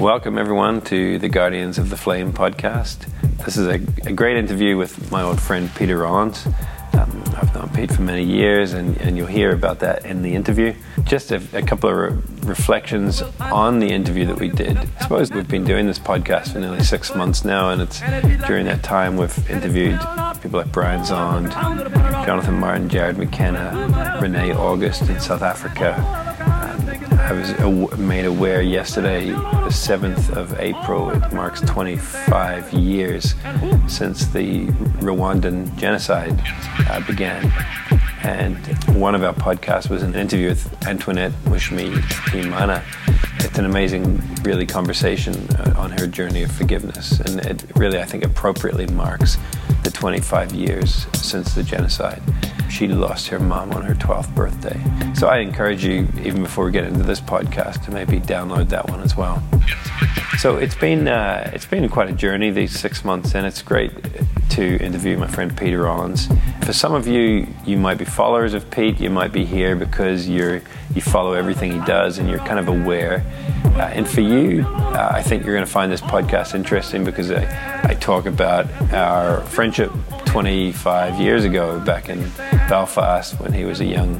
Welcome, everyone, to the Guardians of the Flame podcast. This is a, a great interview with my old friend Peter Rollins. Um, I've known Pete for many years, and, and, you'll hear about that in the interview. Just a, a couple of re- reflections on the interview that we did. I suppose we've been doing this podcast for nearly six months now, and it's during that time we've interviewed people like Brian Zahnd, Jonathan Martin, Jarrod McKenna, Renee August in South Africa. I was made aware yesterday, the 7th of April, it marks 25 years since the Rwandan genocide uh, began. And one of our podcasts was an interview with Antoinette Mushimi Imana. It's an amazing, really, conversation uh, on her journey of forgiveness. And it really, I think, appropriately marks the 25 years since the genocide. She lost her mom on her 12th birthday. So I encourage you, even before we get into this podcast, to maybe download that one as well. So it's been uh, it's been quite a journey these six months, and it's great to interview my friend Peter Rollins. For some of you, you might be followers of Pete. You might be here because you're you follow everything he does, and you're kind of aware. Uh, and for you, uh, I think you're going to find this podcast interesting because I, I talk about our friendship 25 years ago back in Belfast when he was a young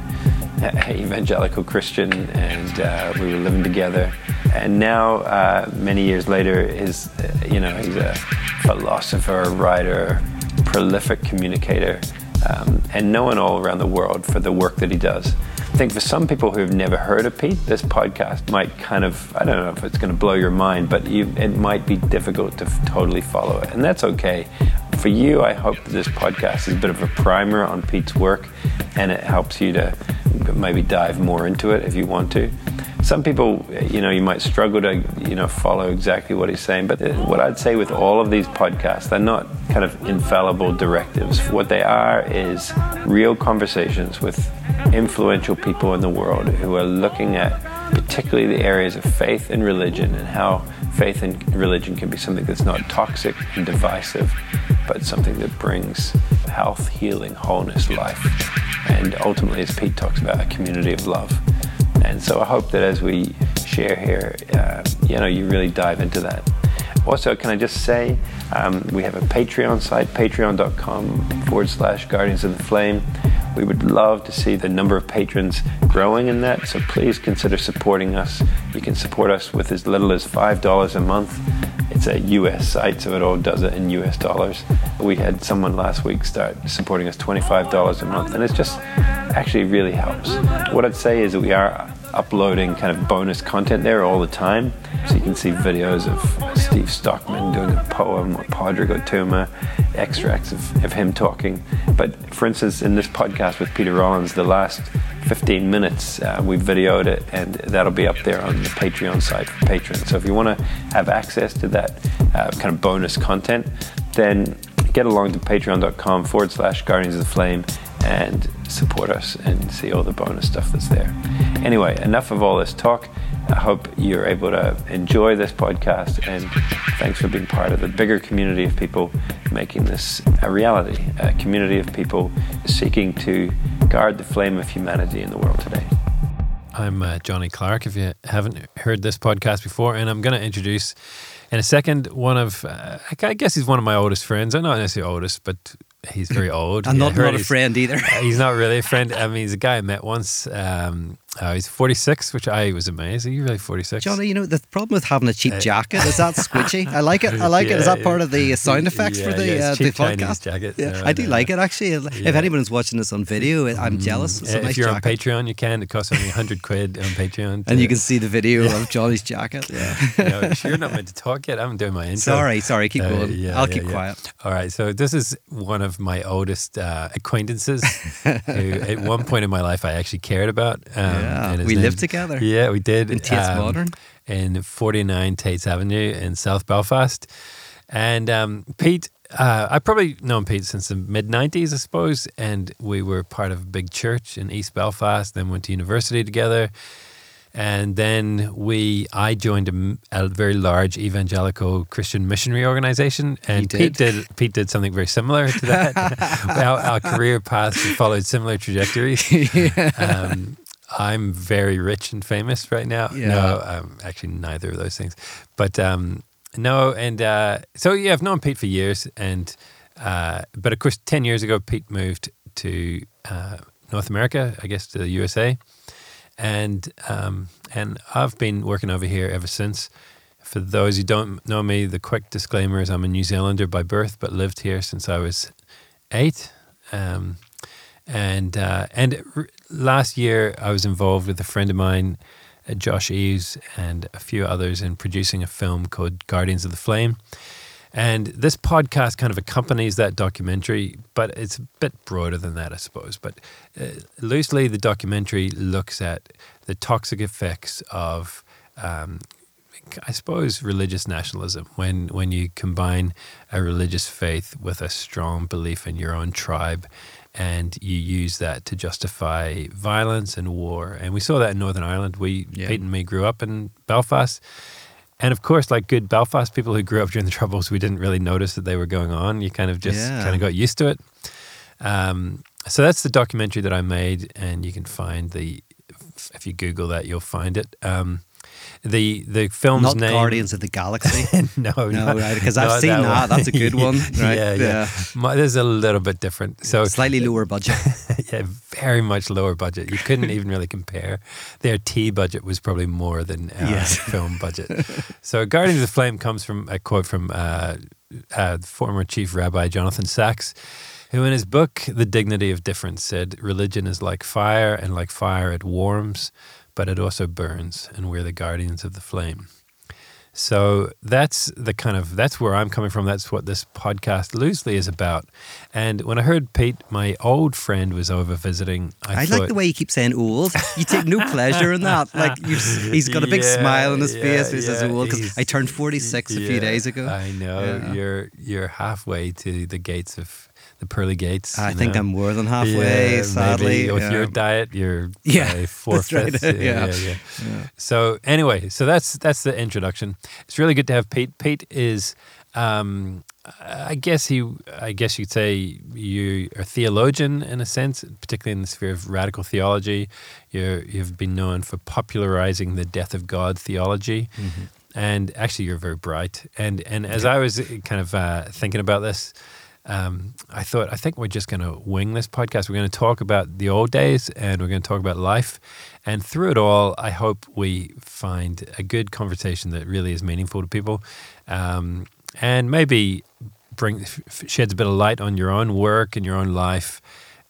evangelical Christian and uh, we were living together. And now, uh, many years later, is you know he's a philosopher, writer, prolific communicator, um, and known all around the world for the work that he does. I think for some people who have never heard of Pete, this podcast might kind of, I don't know if it's going to blow your mind, but you, it might be difficult to f- totally follow it. And that's okay. For you, I hope this podcast is a bit of a primer on Pete's work and it helps you to maybe dive more into it if you want to. Some people, you know, you might struggle to, you know, follow exactly what he's saying. But uh, what I'd say with all of these podcasts, they're not kind of infallible directives. What they are is real conversations with influential people in the world who are looking at particularly the areas of faith and religion and how faith and religion can be something that's not toxic and divisive, but something that brings health, healing, wholeness, life. And ultimately, as Pete talks about, a community of love. And so I hope that as we share here, uh, you know, you really dive into that. Also, can I just say, um, we have a Patreon site, patreon.com forward slash Guardians of the Flame. We would love to see the number of patrons growing in that, so please consider supporting us. You can support us with as little as $5 a month. It's a US site, so it all does it in US dollars. We had someone last week start supporting us $25 a month, and it just actually really helps. What I'd say is that we are uploading kind of bonus content there all the time. So you can see videos of Steve Stockman doing a poem or Padraig Ó Tuama, extracts of, of him talking. But for instance, in this podcast with Peter Rollins, the last 15 minutes, uh, we videoed it, and that'll be up there on the Patreon site for patrons. So if you want to have access to that uh, kind of bonus content, then get along to patreon.com forward slash guardians of the flame and support us and see all the bonus stuff that's there. Anyway, enough of all this talk. I hope you're able to enjoy this podcast and thanks for being part of the bigger community of people making this a reality, a community of people seeking to guard the flame of humanity in the world today. I'm uh, Johnny Clark, if you haven't heard this podcast before, and I'm going to introduce in a second one of, uh, I guess he's one of my oldest friends. I'm not necessarily oldest, but he's very old. I'm not, not a friend either. he's not really a friend. I mean, he's a guy I met once. Um, uh, he's 46, which I was amazed. Are you really 46? Johnny, you know, the problem with having a cheap uh, jacket is that squidgy. I like it. I like yeah, it. Is that part of the sound effects yeah, for the, yeah, uh, the podcast? Jacket, yeah, I do like it actually. If anyone's watching this on video, I'm mm. jealous. It's if nice you're jacket. on Patreon, you can. It costs only 100 quid on Patreon. And you can see the video of Johnny's jacket. Yeah. no, you're not meant to talk yet. I'm doing my intro. Sorry, sorry. Keep uh, going. I'll keep quiet. All right. So this is one of my oldest uh, acquaintances who, at one point in my life, I actually cared about. Um, yeah. We lived together. Yeah, we did. In Tate's um, Modern? In 49 Tate's Avenue in South Belfast. And um, Pete, uh, I probably known Pete since the mid 90s, I suppose. And we were part of a big church in East Belfast, then went to university together. And then we, I joined a, a very large evangelical Christian missionary organization, and did. Pete did Pete did something very similar to that. our, our, career paths followed similar trajectories. yeah. um, I'm very rich and famous right now. Yeah. No, I'm actually neither of those things. But um, no, and uh, so yeah, I've known Pete for years, and uh, but of course, ten years ago, Pete moved to uh, North America, I guess, to the USA, and um, and I've been working over here ever since. For those who don't know me, the quick disclaimer is I'm a New Zealander by birth, but lived here since I was eight. Um, and uh, and last year I was involved with a friend of mine, uh, Josh Eves, and a few others in producing a film called Guardians of the Flame. And this podcast kind of accompanies that documentary, but it's a bit broader than that, I suppose. But uh, loosely, the documentary looks at the toxic effects of um, I suppose religious nationalism when when you combine a religious faith with a strong belief in your own tribe and you use that to justify violence and war. And we saw that in Northern Ireland. We Yeah. Pete and me grew up in Belfast. And of course like good Belfast people who grew up during the troubles we didn't really notice that they were going on. You kind of just Yeah. kind of got used to it. Um, so that's the documentary that I made and you can find the if you google that you'll find it. Um, the the film's Not name Guardians of the Galaxy. no, No, right, because I've seen that. one. That's a good one, right? yeah, yeah. Yeah. My, this is a little bit different. So Slightly lower budget. yeah, very much lower budget. You couldn't even really compare. Their T budget was probably more than our Yes. film budget. So Guardians of the Flame comes from a quote from uh, uh, former Chief Rabbi Jonathan Sacks, who in his book The Dignity of Difference said, "Religion is like fire, and like fire it warms, but it also burns, and we're the guardians of the flame." So that's the kind of that's where I'm coming from. That's what this podcast loosely is about. And when I heard Pete, my old friend, was over visiting, I, I thought, like the way you keep saying old. You take no pleasure in that. Like he's got a big Yeah, smile on his yeah, face. He says old because I turned 46 a few days ago. I know Yeah. you're you're halfway to the gates of the pearly gates. I think know. I'm more than halfway, Yeah, sadly. maybe with yeah. your diet, you're Yeah, four that's right, fifths. yeah. yeah, yeah. So anyway, so that's that's the introduction. It's really good to have Pete. Pete is, um, I guess he, I guess you'd say you are a theologian in a sense, particularly in the sphere of radical theology. You you've been known for popularizing the death of God theology. Mm-hmm. And actually, you're very bright. And and as I was kind of uh, thinking about this, um, I thought I think we're just going to wing this podcast. We're going to talk about the old days, and we're going to talk about life. And through it all, I hope we find a good conversation that really is meaningful to people, um, and maybe bring sheds a bit of light on your own work and your own life,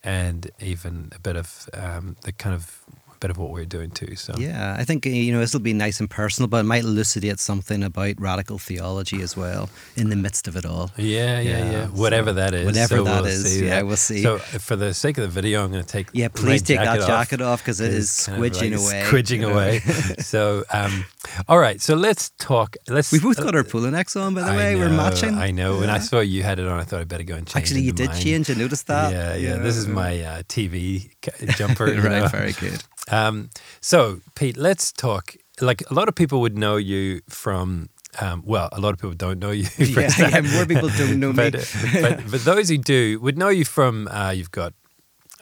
and even a bit of um, the kind of bit of what we're doing too. So Yeah, I think uh, you know this will be nice and personal, but it might elucidate something about radical theology as well in the midst of it all. Yeah, yeah, yeah. Yeah, Whatever so that is. whatever so that we'll is, yeah, that. we'll see. So, for the sake of the video, I'm going to take. Yeah, please take that jacket off because it is squidging like away. Squidging you know. away. so, um, all right. So let's talk. Let's. We both got our pulling necks on, by the I way. We're matching. I know. When I saw you had it on, I thought I'd better go and change. Actually, you did mine. change. I noticed that. Yeah, yeah. This is my uh, TV jumper. right, very good. Um, so, Pete, let's talk. Like a lot of people would know you from. Um, well, a lot of people don't know you. Yeah, yeah, more people don't know me. but, uh, but but those who do would know you from. Uh, you've got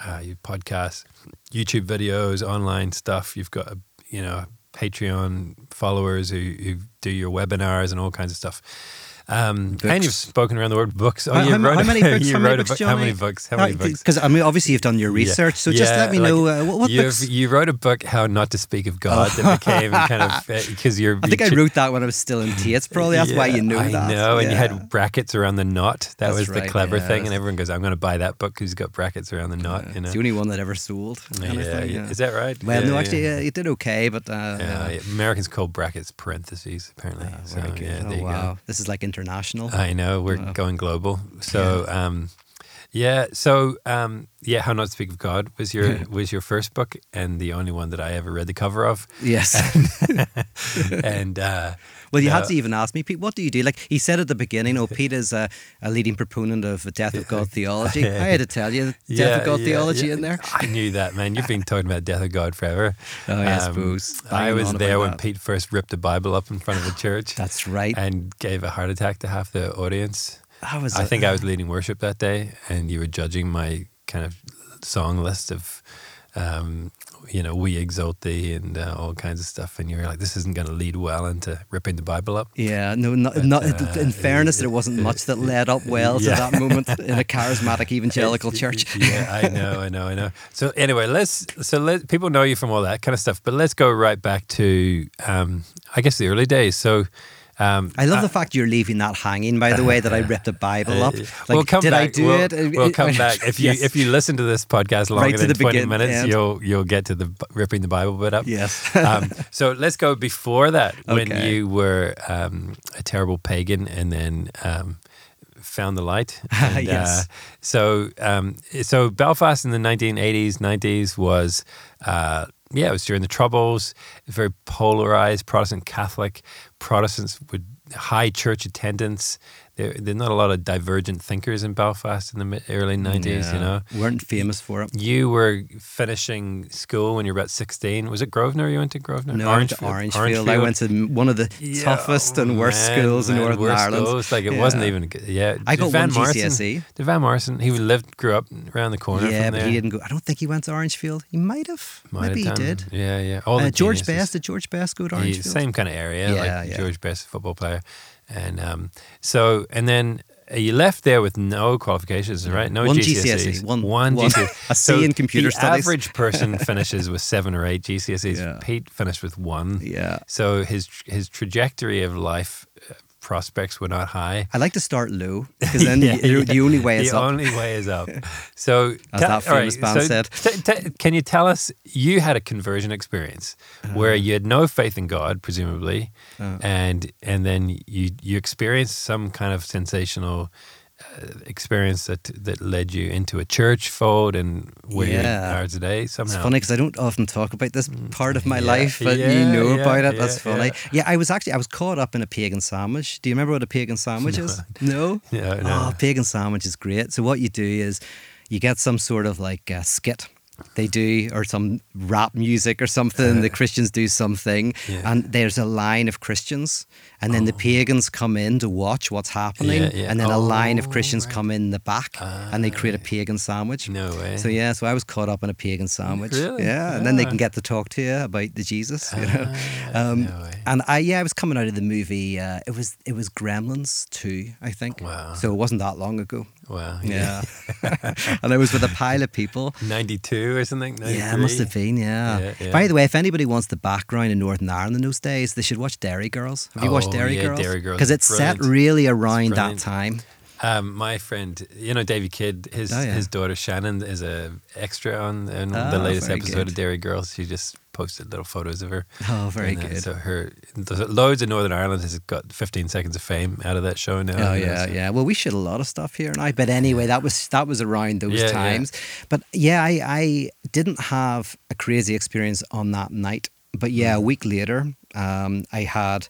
uh, your podcasts, YouTube videos, online stuff. You've got you know Patreon followers who who do your webinars and all kinds of stuff. Um, and you've spoken around the world books. Oh, How- you how- wrote how many books- you how many books, book- How many books? How many books? Because I mean, obviously you've done your Yeah. research, so just Yeah, let me like, know uh, what, what you've- books. You wrote a book, How Not to Speak of God, that became kind of because you're. I think you I wrote that when I was still in Tates. Probably that's why you know I that. know, and you had brackets around the knot. That That's was the right, clever yeah. thing, and everyone goes, "I'm going to buy that book who's got brackets around the knot." You know, It's the only one that ever sold. yeah, kind of thing, yeah. Is that right? Well, no, actually, uh, it did okay, but uh, Yeah, yeah. yeah. Americans call brackets parentheses apparently. Ah, so yeah, oh, wow, this is like international. I know we're Wow. going global. So um, yeah, so um, yeah, how not to speak of God was your was your first book and the only one that I ever read the cover of. yes. and uh, well, you no, had to even ask me, Pete, what do you do? Like he said at the beginning, oh, Pete is a, a leading proponent of the death of God theology. I had to tell you, death of God theology yeah. in there. I knew that, man. You've been talking about death of God forever. Oh, yeah, I Um, suppose. I was there when that. Pete first ripped the Bible up in front of the church That's right. and gave a heart attack to half the audience. I was. I think I was leading worship that day, and you were judging my kind of song list of um, you know, we exalt thee and uh, all kinds of stuff, and you're like, this isn't going to lead well into ripping the Bible up. Yeah, no, not, not uh, in fairness, there wasn't much that led up well Yeah. to that moment in a charismatic evangelical church. yeah, I know, I know, I know. So anyway, let's so let people know you from all that kind of stuff, but let's go right back to um, I guess the early days. So um, I love the fact you're leaving that hanging. By the way, that I ripped a Bible up. Like, we'll come did back. I do we'll, it? We'll come back if you Yes. if you listen to this podcast longer Right than the twenty begin- minutes, end. you'll you'll get to the ripping the Bible bit up. Yes. um, so let's go before that when Okay. you were um, a terrible pagan and then. Um, Found the light. And, Yes. Uh, so, um, so Belfast in the 1980s, 90s was, uh, yeah, it was during the Troubles. Very polarized, Protestant Catholic. Protestants would high church attendance. There, there's not a lot of divergent thinkers in Belfast in the mid, early 90s. You know, weren't famous for it. you were finishing school when you were about 16. Was it Grosvenor? You went to Grosvenor? No, I went to Orangefield. I went to one of the Yeah, toughest and worst man, schools in man, Northern Ireland. schools. Like it wasn't even. good. Yeah, I got Van one Morrison, GCSE. Did Van Morrison? He lived, grew up around the corner. Yeah, from but he didn't go. I don't think he went to Orangefield. He might have. Might Maybe have he did. Yeah, yeah. All Uh, the George. Best. Did George Best go to Orangefield? same kind of area, Yeah, like yeah. George Best, football player, and um, so and then uh, you left there with no qualifications, right? No One GCSEs, GCSE, one- one one- GCSE. a C in computer the studies. average person finishes with seven or eight GCSEs. Yeah. Pete finished with one. Yeah. So his his trajectory of life uh, prospects were not high. I like to start low because then Yeah, you, yeah. the only way is the up. only way is up. So, As that famous band so said. t- t- can you tell us you had a conversion experience where Uh-huh. you had no faith in God, presumably, Uh. and and then you you experienced some kind of sensational uh, experience that that led you into a church fold and where you Yeah. are today somehow. It's funny because I don't often talk about this part of my Mm, yeah, life, but you know yeah, about it. yeah, That's funny. yeah. Yeah. I was actually I was caught up in a pagan sandwich. Do you remember what a pagan sandwich is? No. No, no. Oh, pagan sandwich is great. So what you do is you get some sort of like uh, skit. They do, or some rap music or something. the Christians do something, Uh-huh. Yeah. and there's a line of Christians, and then the pagans come in to watch what's happening, Yeah, yeah. and then a line of Oh, Christians right. come in the back, and they create a pagan sandwich. No way. So yeah, so I was caught up in a pagan sandwich. Really? Yeah, and then they can get to talk to you about the Jesus. You know, Ah, um, no way. and I yeah, I was coming out of the movie. Uh, it was it was Gremlins two, I think. Wow. So it wasn't that long ago. wow. Yeah, and I was with a pile of people. 92 or something? Yeah, it must have been. Yeah. Yeah, yeah. By the way, if anybody wants the background in Northern Ireland in those days, they should watch Derry Girls. Have you watched Oh, Derry yeah, Girls? Derry Girls Because it's set really around that time. Um, my friend, you know, Davy Kidd, his Oh, yeah. his daughter Shannon is a extra on, on Ah, the latest episode good. of Derry Girls. She just posted little photos of her. Oh, very And, uh, good. So her loads of Northern Ireland has got 15 seconds of fame out of that show now. Oh yeah, so- yeah. Well, we shoot a lot of stuff here now, but anyway, that was that was around those Yeah, yeah. times. But yeah, I, I didn't have a crazy experience on that night. But yeah, Mm. a week later, um, I had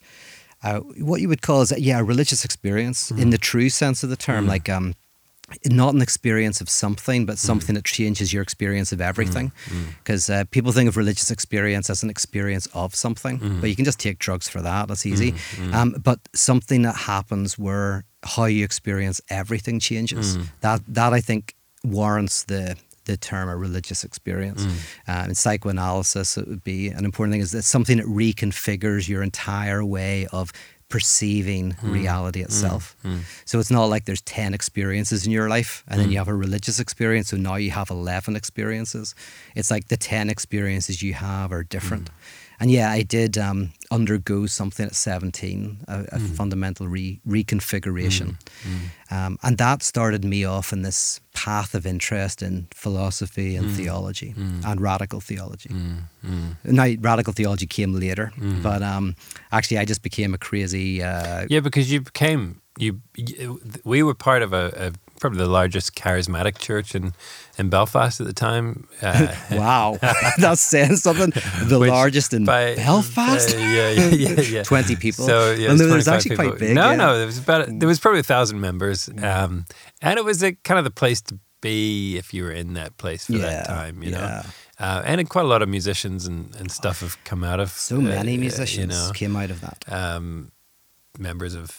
uh, what you would call is yeah a religious experience Mm. in the true sense of the term, like um, not an experience of something, but something that changes your experience of everything. Because uh, people think of religious experience as an experience of something, but you can just take drugs for that. That's easy. Um, but something that happens where how you experience everything changes. That that I think warrants the the term a religious experience. Mm. Uh, in psychoanalysis, it would be an important thing is that something that reconfigures your entire way of perceiving mm. reality mm. itself. So it's not like there's 10 experiences in your life and then you have a religious experience, so now you have 11 experiences. It's like the 10 experiences you have are different. And yeah, I did um, undergo something at 17, a, a fundamental re- reconfiguration. Um, and that started me off in this path of interest in philosophy and theology and radical theology. Now, radical theology came later, but um, actually, I just became a crazy. Uh, Yeah, because you became you. you we were part of a, a probably the largest charismatic church in in Belfast at the time. Uh, wow, that's saying something. The largest in by- Belfast. uh, yeah, yeah, yeah, yeah. 20 people. So yeah, Well, it was 25 actually quite people. big, No, yeah. Mm. no, there was about there was probably a thousand members, um, and it was a, kind of the place to be if you were in that place for Yeah, that time, you know. yeah. Uh, and quite a lot of musicians and, and stuff have come out of So many uh, musicians you know, came out of that. um, members of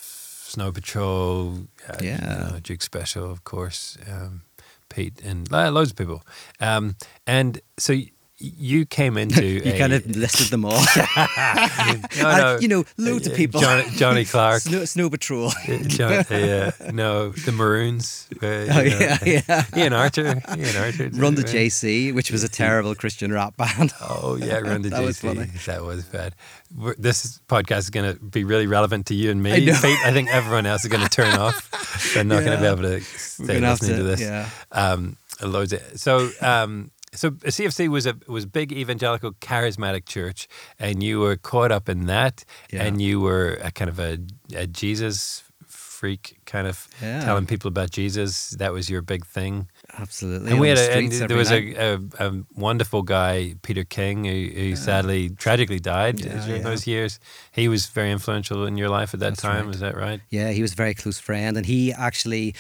Snow Patrol, uh, you Yeah. know, Duke Special, of course, um, Pete, and uh, loads of people. Um, and so, you came into You a, kind of listed them all. no, And, you know, loads of people. Johnny, Johnny Clark. Snow, Snow Patrol. John, yeah, no, the Maroons. Uh, Oh, know, yeah, yeah. Ian Archer. Ian Archer. Run the uh, JC, which was a terrible Christian rap band. Oh yeah, Run the That JC. was funny. That was bad. We're- This podcast is going to be really relevant to you and me. I. I think everyone else is going to turn off. They're not going to be able to stay listening to, to, this. yeah. Um, loads of, so um, so CFC was a was big evangelical charismatic church, and you were caught up in that, Yeah. and you were a kind of a, a Jesus freak, kind of Yeah. telling people about Jesus. That was your big thing. Absolutely. And we had the a, and there was a, a, a wonderful guy, Peter King, who, who sadly tragically died Yeah, during yeah. those years. He was very influential in your life at that That's time. right. Is that right? Yeah, he was a very close friend, and he actually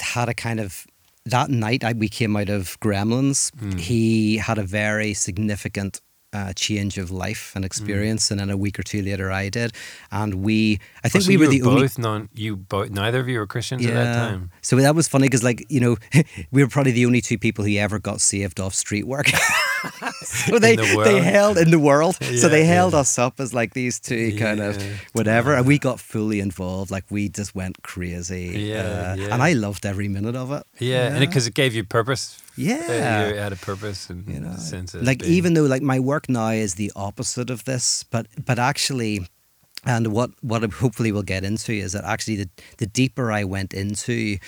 had a kind of that night I, we came out of Gremlins. Hmm. He had a very significant uh, change of life and experience, and then a week or two later I did, and we I think Oh, so we you were the only. both non. You both. Neither of you were Christians at that time. So that was funny because, like, you know, we were probably the only two people who ever got saved off street work. so they, the they held in the world. so they held yeah. us up as like these two kind of Yeah. whatever. And we got fully involved. Like we just went crazy. Yeah, Uh, yeah. And I loved every minute of it. Yeah, and because it, gave you purpose. Yeah. You had a purpose and you know, sense of like being- even though like my work now is the opposite of this, but but actually, and what what I hopefully we'll get into is that actually the the deeper I went into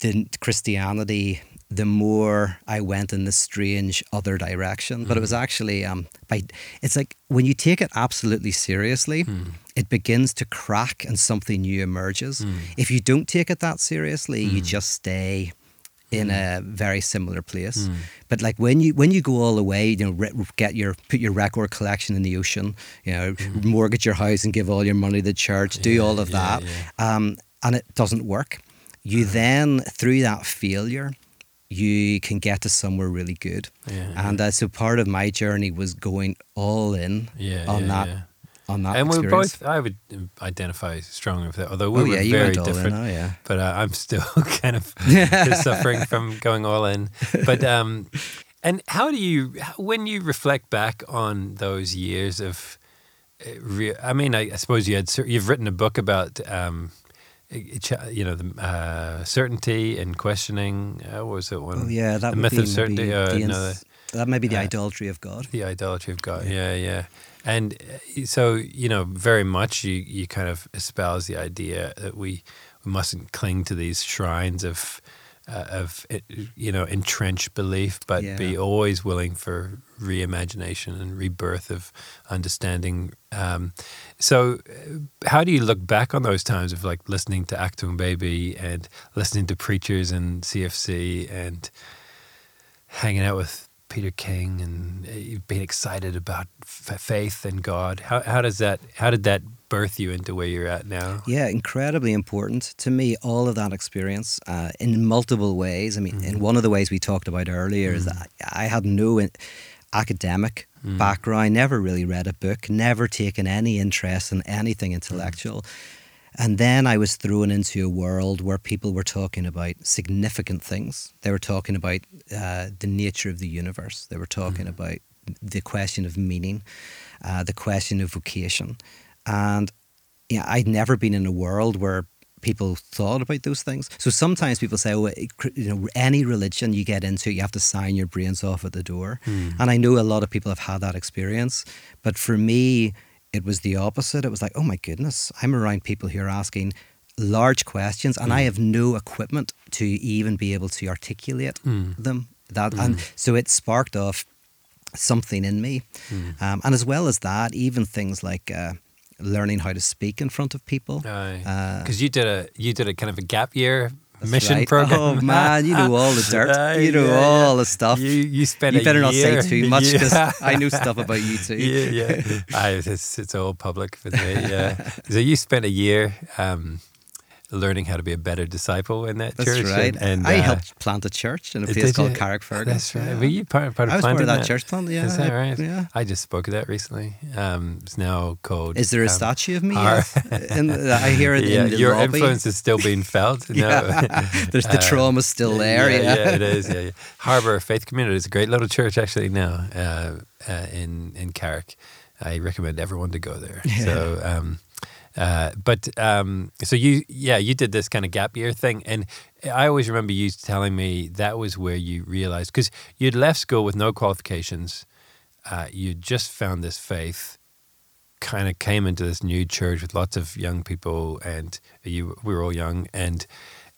the Christianity, the more I went in this strange other direction. But it was mm-hmm. actually um by it's like when you take it absolutely seriously. Hmm. It begins to crack and something new emerges. Hmm. If you don't take it that seriously, you hmm. just stay in a very similar place. But like when you when you go all the way, you know, re- get your put your record collection in the ocean, you know, mortgage your house and give all your money to the church, do all of yeah, that, yeah. Um, and it doesn't work. You then through that failure. You can get to somewhere really good, Yeah, and uh, so part of my journey was going all in Yeah, on yeah, that yeah. On that and we're both. I would identify strongly with that. Although we oh were yeah, very different. Oh yeah. but uh, I'm still kind of suffering from going all in. But um, and how do you when you reflect back on those years of, uh, re- I mean, I, I suppose you had you've written a book about. Um, you know the uh, certainty and questioning. Uh, what was it one? Oh yeah, that the myth of certainty. Uh, the no, that may be the uh, idolatry of God. the idolatry of God. Yeah, yeah. And uh, so, you know, very much you, you kind of espouse the idea that we, we mustn't cling to these shrines of, uh, of uh, you know, entrenched belief, but be always willing for reimagination and rebirth of understanding. Um, so, uh, how do you look back on those times of like listening to Achtung Baby and listening to preachers and CFC and hanging out with Peter King and uh, being excited about f- faith and God. How how does that how did that birth you into where you're at now? Yeah, incredibly important to me. All of that experience uh, in multiple ways. I mean, Mm-hmm. in one of the ways we talked about earlier is that I had no in- academic Mm. background, never really read a book, never taken any interest in anything intellectual. And then I was thrown into a world where people were talking about significant things. They were talking about uh, the nature of the universe. They were talking about the question of meaning, uh, the question of vocation. And yeah, I'd never been in a world where people thought about those things. So sometimes people say, "Oh, you know, any religion you get into, you have to sign your brains off at the door." And I know a lot of people have had that experience, but for me, it was the opposite. It was like, "Oh my goodness, I'm around people who are asking." Large questions, and I have no equipment to even be able to articulate them. That and so it sparked off something in me, um, and as well as that, even things like uh, learning how to speak in front of people. Uh, Because you did a you did a kind of a gap year That's mission right. program. Oh man, you know all the dirt. Uh, you know yeah, all the stuff. You you spent You better not say too much because. I know stuff about you too. yeah, yeah. I, it's, it's all public for me. Yeah. so you spent a year um, learning how to be a better disciple in that That's church. right. And, and, I uh, helped plant a church in a place called? Carrickfergus. That's right. Yeah. Were you part, part of I was part of that, church plant. Yeah, Is that I- right? Yeah. I just spoke of that recently. Um, it's now called. Is there a um, statue of me? our- in I hear it Yeah, in the your lobby. influence is still being felt. Yeah. There's the Uh, trauma still there. Yeah, yeah, it is. Yeah, yeah. Harbour Faith Community is a great little church actually now uh, uh, in in Carrick. I recommend everyone to go there. So, um, uh, but um, so you, yeah, you did this kind of gap year thing, and I always remember you telling me that was where you realized because you'd left school with no qualifications, uh, you just found this faith, kind of came into this new church with lots of young people, and you we were all young, and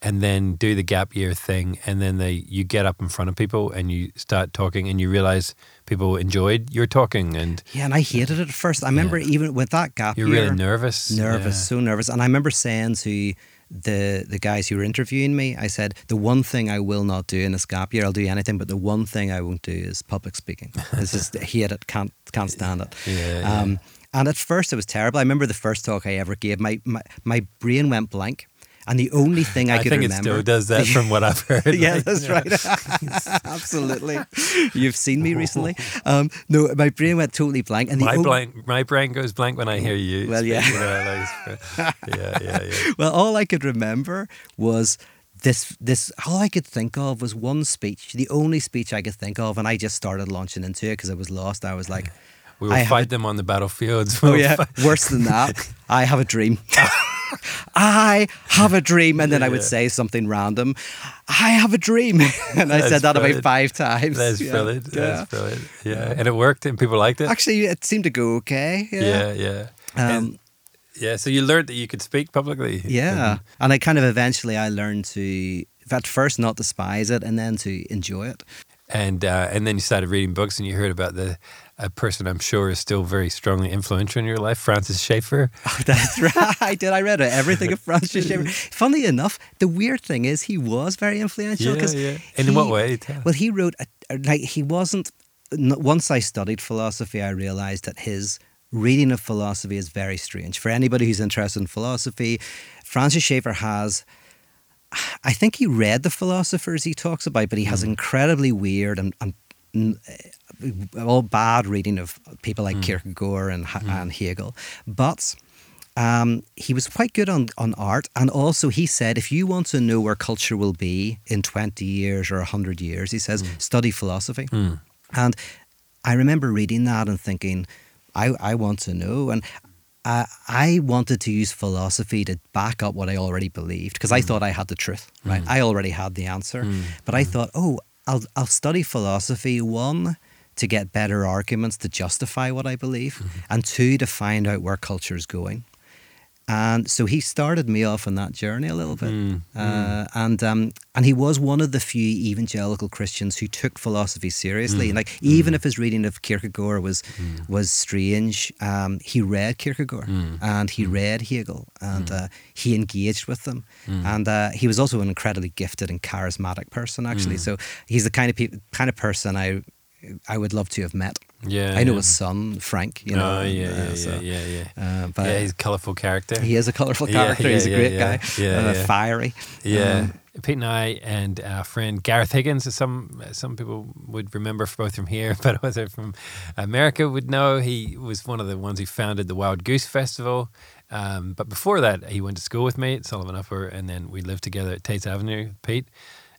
and then do the gap year thing, and then they you get up in front of people and you start talking, and you realize people enjoyed your talking, and Yeah, and I hated it at first. I remember even with that gap you're year, really nervous, nervous, Yeah. so nervous. And I remember saying to the the guys who were interviewing me, I said, the one thing I will not do in this gap year, I'll do anything, but the one thing I won't do is public speaking. It's just I hate it, can't can't stand it. Yeah, yeah. Um, and at first it was terrible. I remember the first talk I ever gave, my my, my brain went blank. And the only thing I, I could think it remember, still does that from what I've heard. yeah, Like, that's right. Absolutely. You've seen me recently. Um, no, my brain went totally blank. And the My o- blank, my brain goes blank when I hear you. Well, yeah. you know, like, yeah, yeah, yeah. Well, all I could remember was this. This all I could think of was one speech, the only speech I could think of, and I just started launching into it because I was lost. I was like, We will I fight them on the battlefields. "Oh yeah, fight- worse than that. I have a dream." I have a dream, and then I would Yeah. say something random. I have a dream, and I said that about five times. That's Yeah. brilliant. Yeah. That's brilliant. Yeah, and it worked, and people liked it. Actually, it seemed to go okay. Yeah. yeah, yeah. Um, and, yeah, so you learned that you could speak publicly. Yeah. And I kind of eventually I learned to at first not despise it and then to enjoy it. and uh, and then you started reading books, and you heard about the a person I'm sure is still very strongly influential in your life, Francis Schaeffer. Oh, that's right. I did. I read everything of Francis Schaeffer. Funny enough, the weird thing is he was very influential. Yeah, yeah. In he- what way? Tell. Well, he wrote a, like he wasn't. Once I studied philosophy, I realized that his reading of philosophy is very strange. For anybody who's interested in philosophy, Francis Schaeffer has. I think he read the philosophers he talks about, but he has mm-hmm. incredibly weird and, and Eh, all bad reading of people like hmm. Kierkegaard and, Ha- hmm. and Hegel. But um, he was quite good on, on art. And also, he said, if you want to know where culture will be in 20 years or 100 years, he says, hmm. study philosophy. And I remember reading that and thinking, I, I want to know. And I, I wanted to use philosophy to back up what I already believed because I thought I had the truth, right? I already had the answer. But I thought, oh, I'll, I'll study philosophy, one, to get better arguments to justify what I believe, mm-hmm. and two, to find out where culture is going. And so he started me off on that journey a little bit, uh, and um, and he was one of the few evangelical Christians who took philosophy seriously. And like even if his reading of Kierkegaard was was strange, um, he read Kierkegaard and he read Hegel and uh, he engaged with them. And uh, he was also an incredibly gifted and charismatic person, actually. So he's the kind of peop kind of person I I would love to have met. Yeah, I know yeah. his son Frank. You know, oh yeah, uh, yeah, so, yeah, yeah, yeah. uh, but yeah, he's a colourful character. he is a colourful character. yeah, He's a great guy. Yeah, uh. Fiery. Yeah, Um, Pete and I and our friend Gareth Higgins, some some people would remember both from here, but also from America would know. He was one of the ones who founded the Wild Goose Festival. Um, but before that, he went to school with me at Sullivan Upper, and then we lived together at Tate's Avenue, Pete.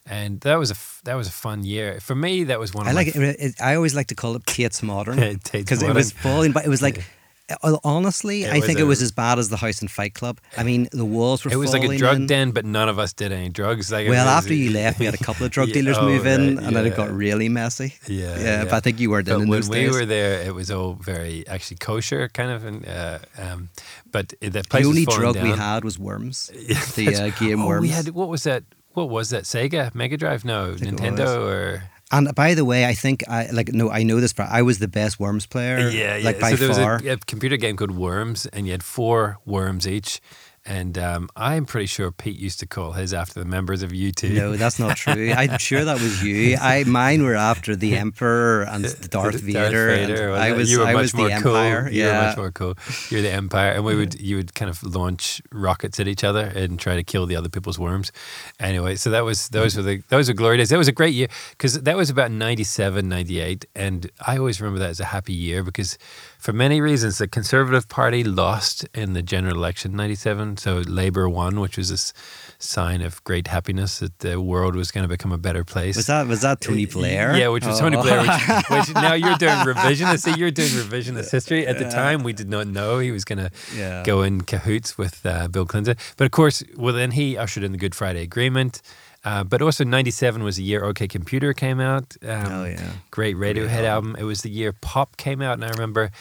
And that was a f- that was a fun year for me. That was one. Of I my like it, it. I always like to call it Tate's Modern because it was falling, but it was like. uh, Honestly, It I think a- it was as bad as the House and Fight Club. I mean, the walls were. It was like a drug in. den, but none of us did any drugs. Like Well, after you left, we had a couple of drug Yeah, dealers oh, move in, right, and then it got really messy. Yeah, yeah. But I think you weren't But in in when we days. were there, it was all very actually kosher, kind of. And uh, um, but the place the only drug we had was worms. The uh, game oh, worms. we had what was that? What was that? Sega Mega Drive? No, Nintendo or And by the way, I think I like no, I know this, but I was the best worms player. yeah, yeah. like by so there far. was a, a computer game called Worms, and you had four worms each. And um, I'm pretty sure Pete used to call his after the members of U2. No, that's not true. I'm sure that was you. I mine were after the Emperor and the Darth Vader. Vader, was I it? was you were I much was more the cool. Empire. You were much more cool. You're the Empire, and we would you would kind of launch rockets at each other and try to kill the other people's worms. Anyway, so that was those were the those were glory days. That was a great year because that was about 97, 98. and I always remember that as a happy year because for many reasons the Conservative Party lost in the general election '97, so Labour won, which was a sign of great happiness that the world was going to become a better place. Was that was that Tony Blair? Yeah, which was Oh. Tony Blair. Which, which now you're doing revisionist. See, you're doing revisionist history. At the time, we did not know he was going to Yeah. go in cahoots with uh, Bill Clinton. But of course, well, then he ushered in the Good Friday Agreement. Uh, but also, '97 was the year OK Computer came out. Um, Oh, yeah. great Radiohead album. It was the year Pop came out, and I remember.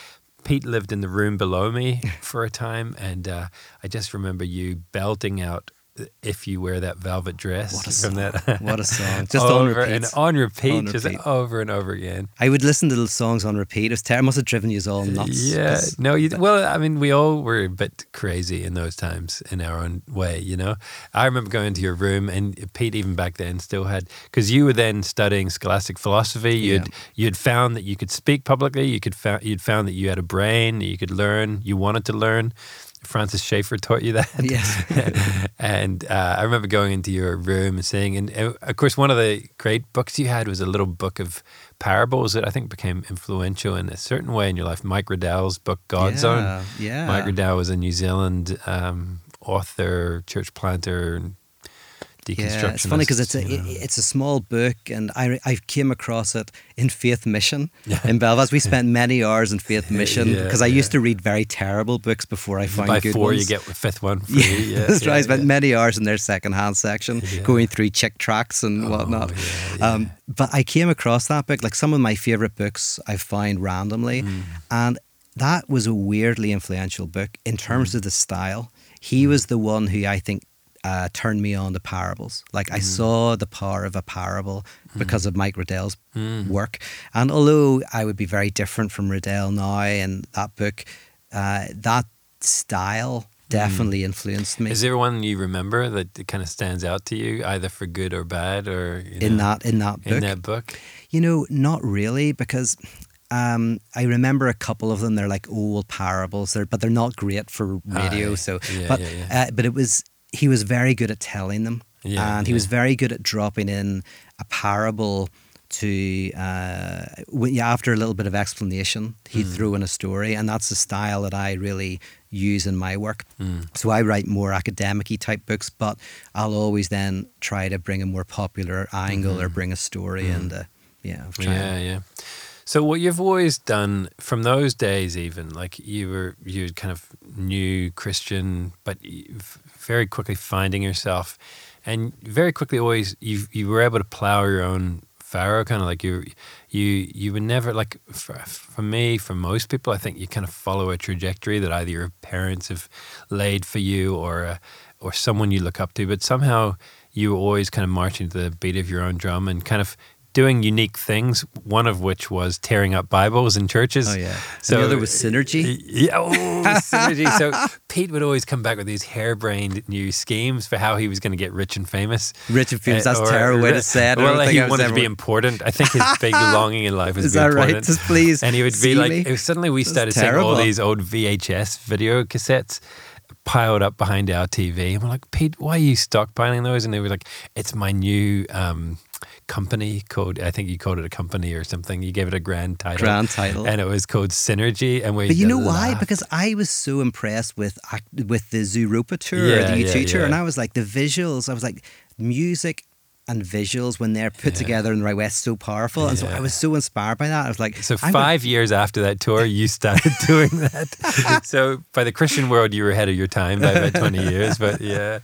Pete lived in the room below me for a time, and uh, I just remember you belting out "If You Wear That Velvet Dress" What a from song. that. What a song. Just on repeat. and on repeat, On just repeat. over and over again. I would listen to the songs on repeat. It was terrible. must have driven you all nuts. Yeah, no, you, well, I mean, we all were a bit crazy in those times in our own way, you know. I remember going to your room, and Pete, even back then, still had because you were then studying scholastic philosophy. You'd you'd found that you could speak publicly. You could found you'd found that you had a brain. That you could learn. You wanted to learn. Francis Schaeffer taught you that. Yes. and uh, I remember going into your room and saying, and uh, of course, one of the great books you had was a little book of parables that I think became influential in a certain way in your life. Mike Riddell's book, Godzone yeah, Own. Yeah. Mike Riddell was a New Zealand um, author, church planter, and deconstructionist. Yeah, it's funny because it's a you know. it- it's a small book, and I I came across it in Faith Mission in Belfast. We spent many hours in Faith Mission Yeah, because I yeah. used to read very terrible books before I found By good four, ones. you get the fifth one free. Yeah, Yeah, that's right. I spent yeah. many hours in their second-hand section, Yeah. going through Chick tracts and Oh, whatnot. yeah, yeah. Um, but I came across that book, like some of my favorite books I find randomly, Mm. and that was a weirdly influential book in terms Mm. of the style. He was the one who I think uh, turned me on to parables. Like Mm. I saw the power of a parable because of Mike Riddell's Mm. work, and although I would be very different from Riddell now and that book, uh, that style definitely influenced me. Is there one you remember that kind of stands out to you, either for good or bad, or you in know, that in that book. in that book? You know, not really, because um, I remember a couple of them. They're like old parables, they're, but they're not great for radio. Aye. so, Yeah, but yeah. Uh, but it was he was very good at telling them, Yeah, and he was very good at dropping in a parable to uh, after a little bit of explanation, he Hmm. threw in a story, and that's the style that I really use in my work. Hmm. So I write more academic-y type books, but I'll always then try to bring a more popular angle or bring a story and uh, yeah. Yeah, yeah. So what you've always done from those days, even like you were, you kind of new Christian, but you v- very quickly finding yourself, and very quickly always you you were able to plow your own furrow, kind of like you you you would never like for, for me, for most people, I think you kind of follow a trajectory that either your parents have laid for you or uh, or someone you look up to, but somehow you were always kind of marching to the beat of your own drum and kind of doing unique things. One of which was tearing up Bibles in churches. Oh yeah. So the other was synergy. Yeah, oh, synergy. So Pete would always come back with these harebrained new schemes for how he was going to get rich and famous. Rich and famous. Uh, That's a terrible way to say it. Well, don't he wanted to be important. I think his big longing in life was Is to be that right? important. Just please And he would be like, me. suddenly we That's started seeing all these old VHS video cassettes piled up behind our TV. And we're like, Pete, why are you stockpiling those? And they were like, it's my new um, company called, I think you called it a company or something. You gave it a grand title. Grand title. And it was called Synergy. And we But you know why? Because I was so impressed with with the Zooropa tour, Yeah, the yeah, U2 tour, yeah. and I was like the visuals. I was like music and visuals when they're put Yeah. together in the right way, is so powerful. And so I was so inspired by that. I was like, So 5 years after that tour, you started doing that. so by the Christian world, you were ahead of your time by about 20 years. But yeah.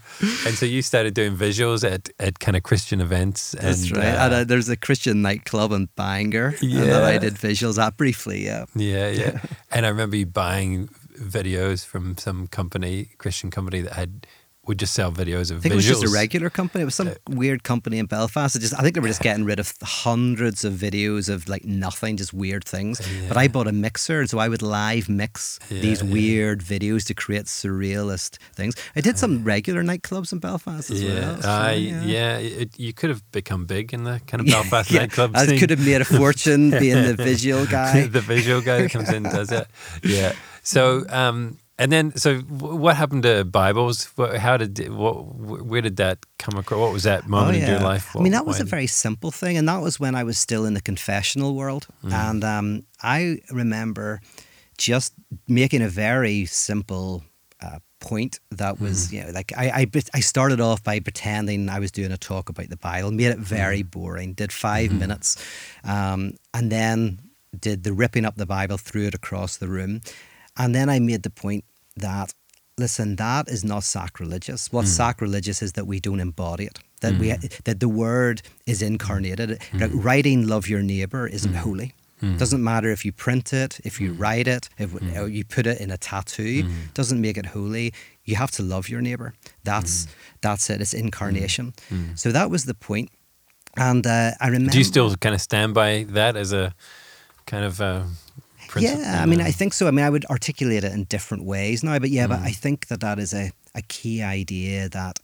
And so you started doing visuals at, at kind of Christian events. That's and, right. uh, and, uh, there's a Christian nightclub in Bangor and that I did visuals at briefly. Yeah. Yeah, yeah. and I remember you buying videos from some company, Christian company that had would just sell videos of I think visuals. it was just a regular company. It was some weird company in Belfast. It just I think they were just getting rid of hundreds of videos of like nothing, just weird things. But I bought a mixer, so I would live mix these Yeah, yeah. weird videos to create surrealist things. I did some regular nightclubs in Belfast as Yeah, well. so, uh, yeah. It, you could have become big in the kind of Belfast yeah. nightclub I scene. could have made a fortune being the visual guy. the visual guy that comes in and does it. Yeah. So, um, and then, so what happened to Bibles? How did, what, where did that come across? What was that moment in your life? Oh, I mean, that What- was a very simple thing, and that was when I was still in the confessional world. Mm. And um, I remember just making a very simple uh, point that was, Mm. you know, like I, I, I started off by pretending I was doing a talk about the Bible, made it very Mm. boring, did 5 Mm-hmm. minutes, um, and then did the ripping up the Bible, threw it across the room. And then I made the point that, listen, that is not sacrilegious. What's mm. sacrilegious is that we don't embody it. That we mm. that the word is incarnated. Mm. Like writing "love your neighbor" isn't holy. Doesn't matter if you print it, if you write it, if or you put it in a tattoo. Doesn't make it holy. You have to love your neighbor. That's that's it. It's incarnation. So that was the point. And uh, I remember. Do you still kind of stand by that as a kind of uh, principle? Yeah, I mean, I think so. I mean, I would articulate it in different ways now, but yeah, but Mm. I think that that is a, a key idea that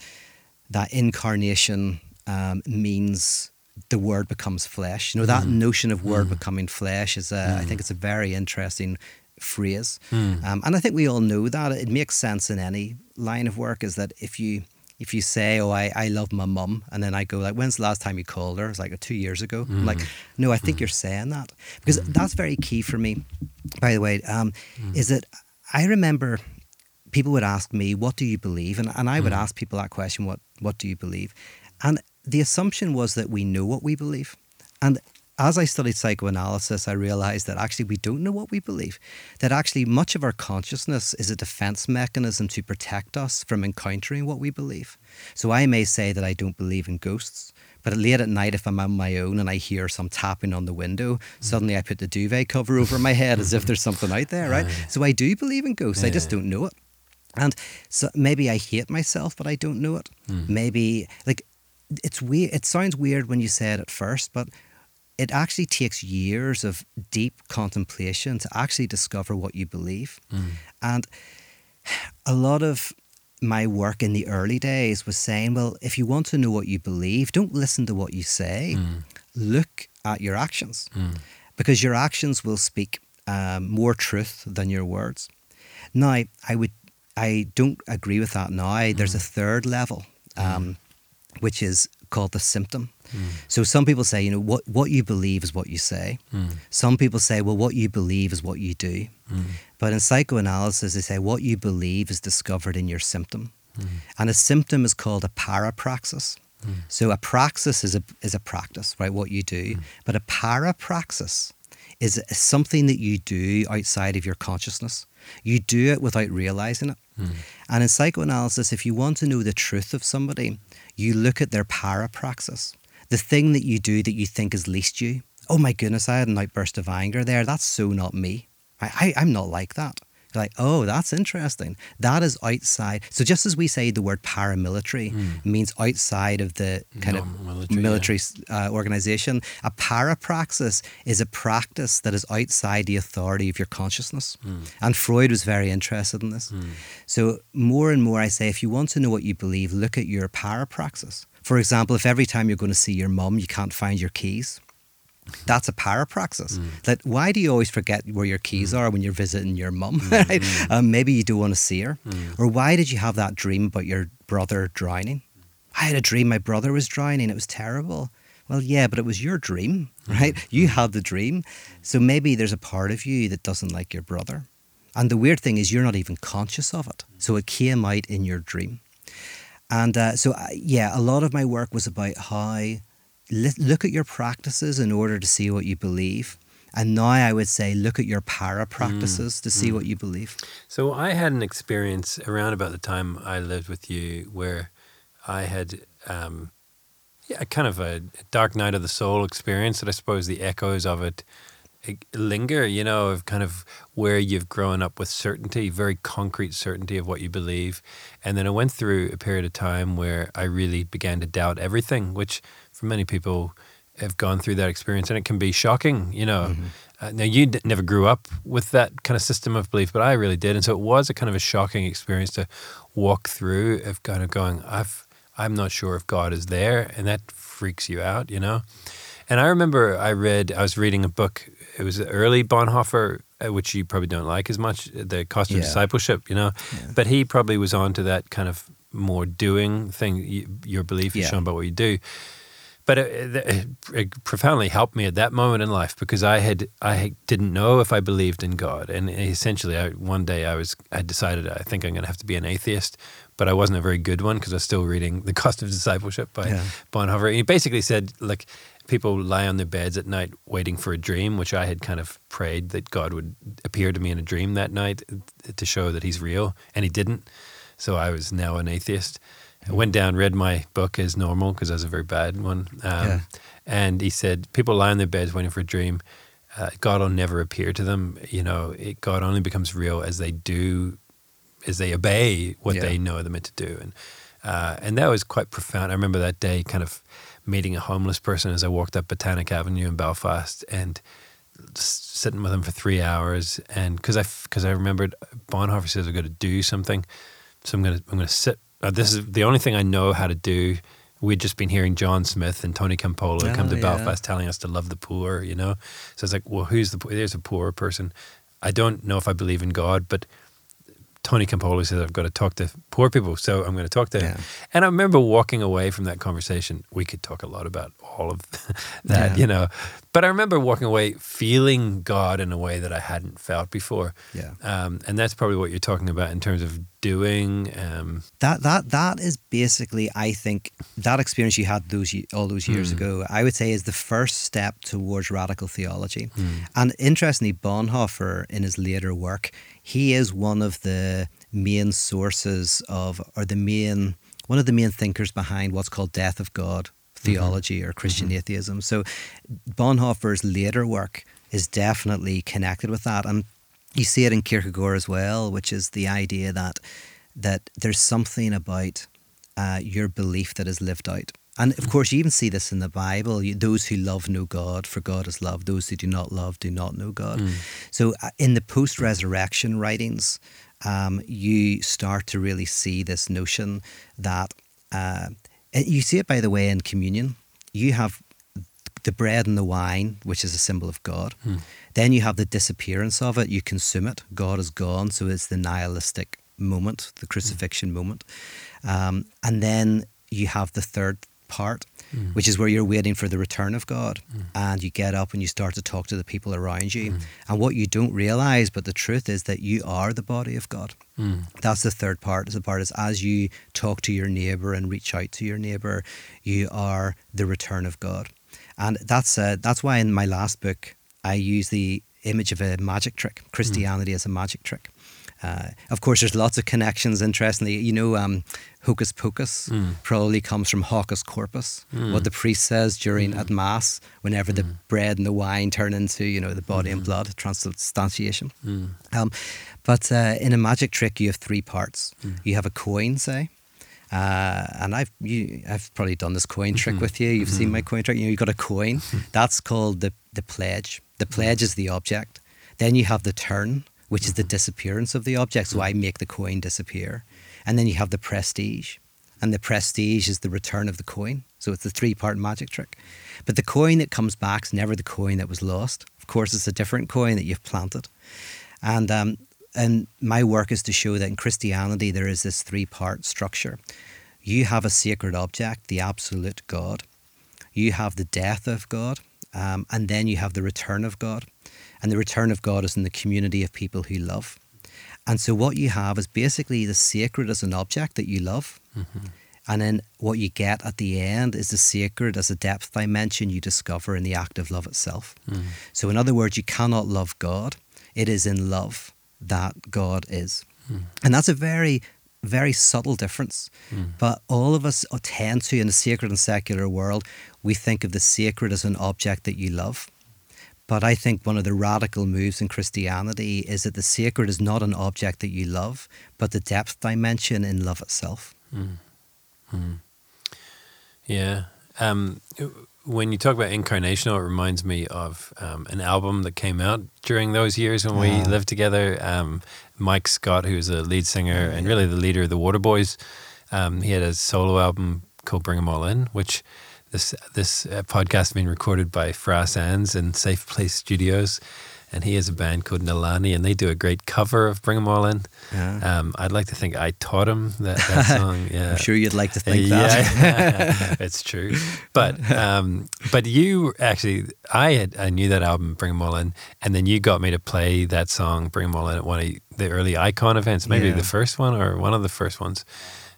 that incarnation um, means the word becomes flesh. You know, that notion of word becoming flesh is, a, I think it's a very interesting phrase. Mm. Um, and I think we all know that. It makes sense in any line of work is that if you if you say, "Oh, I, I love my mum," and then I go like, "When's the last time you called her?" It's like two years ago. I'm like, mm. no, I think mm. you're saying that because mm. that's very key for me. By the way, um, is that I remember people would ask me, "What do you believe?" and and I would ask people that question, "What What do you believe?" And the assumption was that we know what we believe, and as I studied psychoanalysis, I realized that actually we don't know what we believe. That actually much of our consciousness is a defense mechanism to protect us from encountering what we believe. So I may say that I don't believe in ghosts, but late at night, if I'm on my own and I hear some tapping on the window, mm. suddenly I put the duvet cover over my head as if there's something out there, right? So I do believe in ghosts. I just don't know it. And so maybe I hate myself, but I don't know it. Mm. Maybe like it's weird. It sounds weird when you say it at first, but it actually takes years of deep contemplation to actually discover what you believe. Mm. And a lot of my work in the early days was saying, well, if you want to know what you believe, don't listen to what you say. Mm. Look at your actions mm. because your actions will speak um, more truth than your words. Now, I would, I don't agree with that now. There's a third level, um, which is called the symptom. So some people say, you know, what what you believe is what you say. Some people say, well, what you believe is what you do. But in psychoanalysis, they say what you believe is discovered in your symptom, and a symptom is called a parapraxis. So a praxis is a is a practice, right? What you do, but a parapraxis is something that you do outside of your consciousness. You do it without realizing it. And in psychoanalysis, if you want to know the truth of somebody, you look at their parapraxis, the thing that you do that you think is least you. Oh my goodness, I had an outburst of anger there. That's so not me. I, I, I'm not like that. You're like, oh, that's interesting. That is outside. So just as we say the word paramilitary hmm. means outside of the kind of Non-military, yeah. military uh, organization, a parapraxis is a practice that is outside the authority of your consciousness. Hmm. And Freud was very interested in this. Hmm. So more and more I say, if you want to know what you believe, look at your parapraxis. For example, if every time you're going to see your mum, you can't find your keys, that's a parapraxis. That why do you always forget where your keys are when you're visiting your mum? right? um, maybe you don't want to see her. Or why did you have that dream about your brother drowning? I had a dream my brother was drowning. It was terrible. Well, yeah, but it was your dream, right? You had the dream. So maybe there's a part of you that doesn't like your brother. And the weird thing is, you're not even conscious of it. So it came out in your dream. And uh, so, uh, yeah, a lot of my work was about how look at your practices in order to see what you believe. And now I would say look at your para practices to see what you believe. So I had an experience around about the time I lived with you where I had, um, yeah, kind of a dark night of the soul experience. That I suppose the echoes of it linger, you know, of kind of where you've grown up with certainty, very concrete certainty of what you believe. And then I went through a period of time where I really began to doubt everything, which for many people have gone through that experience and it can be shocking, you know. Mm-hmm. Uh, now, you d- never grew up with that kind of system of belief, but I really did. And so it was a kind of a shocking experience to walk through of kind of going, I've, I'm not sure if God is there. And that freaks you out, you know. And I remember I read, I was reading a book, it was early Bonhoeffer, uh, which you probably don't like as much, The Cost of Yeah. Discipleship, you know. But he probably was on to that kind of more doing thing. Your belief is Yeah. shown by what you do but it, it, it profoundly helped me at that moment in life because I had I didn't know if I believed in God, and essentially, I, one day I was I decided I think I'm going to have to be an atheist, but I wasn't a very good one because I was still reading The Cost of Discipleship by Yeah. Bonhoeffer. He basically said like people lie on their beds at night waiting for a dream, which I had kind of prayed that God would appear to me in a dream that night to show that He's real, and He didn't. So I was now an atheist. I went down, read my book as normal because I was a very bad one. Um, Yeah. And he said, people lie on their beds waiting for a dream. Uh, God will never appear to them. You know, it, God only becomes real as they do, as they obey what Yeah. they know they're meant to do. And uh, and that was quite profound. I remember that day, kind of meeting a homeless person as I walked up Botanic Avenue in Belfast, and just sitting with him for three hours. And because I because I remembered Bonhoeffer says I've got to do something, so I'm gonna I'm gonna sit. Uh, this is the only thing I know how to do. We'd just been hearing John Smith and Tony Campolo come to Oh, yeah. Belfast telling us to love the poor, you know. So it's like, well, who's the poor? There's a poor person. I don't know if I believe in God, but Tony Campolo says I've got to talk to poor people, so I'm going to talk to him. And I remember walking away from that conversation. We could talk a lot about all of that, Yeah. you know. But I remember walking away feeling God in a way that I hadn't felt before. Yeah. Um, and that's probably what you're talking about in terms of doing. Um, that that that is basically i think that experience you had those all those years ago i would say is the first step towards radical theology and interestingly bonhoeffer in his later work he is one of the main sources of or the main one of the main thinkers behind what's called death of god theology or christian atheism. So bonhoeffer's later work is definitely connected with that. And you see it in Kierkegaard as well, which is the idea that that there's something about uh, your belief that is lived out. And of course, you even see this in the Bible. You, those who love know God, for God is love. Those who do not love do not know God. So, uh, in the post resurrection writings, um, you start to really see this notion that uh, you see it, by the way, in communion. You have the bread and the wine, which is a symbol of God. Then you have the disappearance of it. You consume it. God is gone. So it's the nihilistic moment, the crucifixion moment. Um, and then you have the third part, mm. which is where you're waiting for the return of God. Mm. And you get up and you start to talk to the people around you. Mm. And what you don't realize, but the truth is that you are the body of God. That's the third part. The part is as you talk to your neighbor and reach out to your neighbor, you are the return of God. And that's uh, that's why in my last book I use the image of a magic trick, Christianity as a magic trick. Uh, of course, there's lots of connections. Interestingly, you know, um, hocus pocus probably comes from hocus corpus, what the priest says during at mass, whenever the bread and the wine turn into, you know, the body and blood, transubstantiation. Um, but uh, in a magic trick, you have three parts. You have a coin, say, uh, and I've you, I've probably done this coin trick with you. You've seen my coin trick. You know, you've got a coin. That's called the the pledge. The pledge is the object. Then you have the turn, which is the disappearance of the object. So I make the coin disappear, and then you have the prestige, and the prestige is the return of the coin. So it's the three part magic trick. But the coin that comes back is never the coin that was lost. Of course, it's a different coin that you've planted, and um, and my work is to show that in Christianity there is this three part structure. You have a sacred object, the absolute God. You have the death of God, um, and then you have the return of God. And the return of God is in the community of people who love. And so what you have is basically the sacred as an object that you love. Mm-hmm. And then what you get at the end is the sacred as a depth dimension you discover in the act of love itself. Mm. So, in other words, you cannot love God. It is in love that God is. Mm. And that's a very, very subtle difference. Mm. But all of us tend to, in the sacred and secular world, we think of the sacred as an object that you love. But I think one of the radical moves in Christianity is that the sacred is not an object that you love, but the depth dimension in love itself. Mm. Mm. Yeah. Um, when you talk about incarnational, it reminds me of um, an album that came out during those years when we uh. lived together. Um, Mike Scott, who's a lead singer and really the leader of the Waterboys, um, he had a solo album called Bring 'Em All In, which this this uh, podcast been recorded by Frass Anns in Safe Place Studios and he has a band called Nalani, and they do a great cover of "Bring 'Em All In." Yeah. Um, I'd like to think I taught him that, that song. Yeah, I'm sure you'd like to think uh, that. Yeah, it's true. But um, but you actually, I had I knew that album "Bring 'Em All In," and then you got me to play that song "Bring 'Em All In" at one of the early Icon events, maybe yeah. the first one or one of the first ones.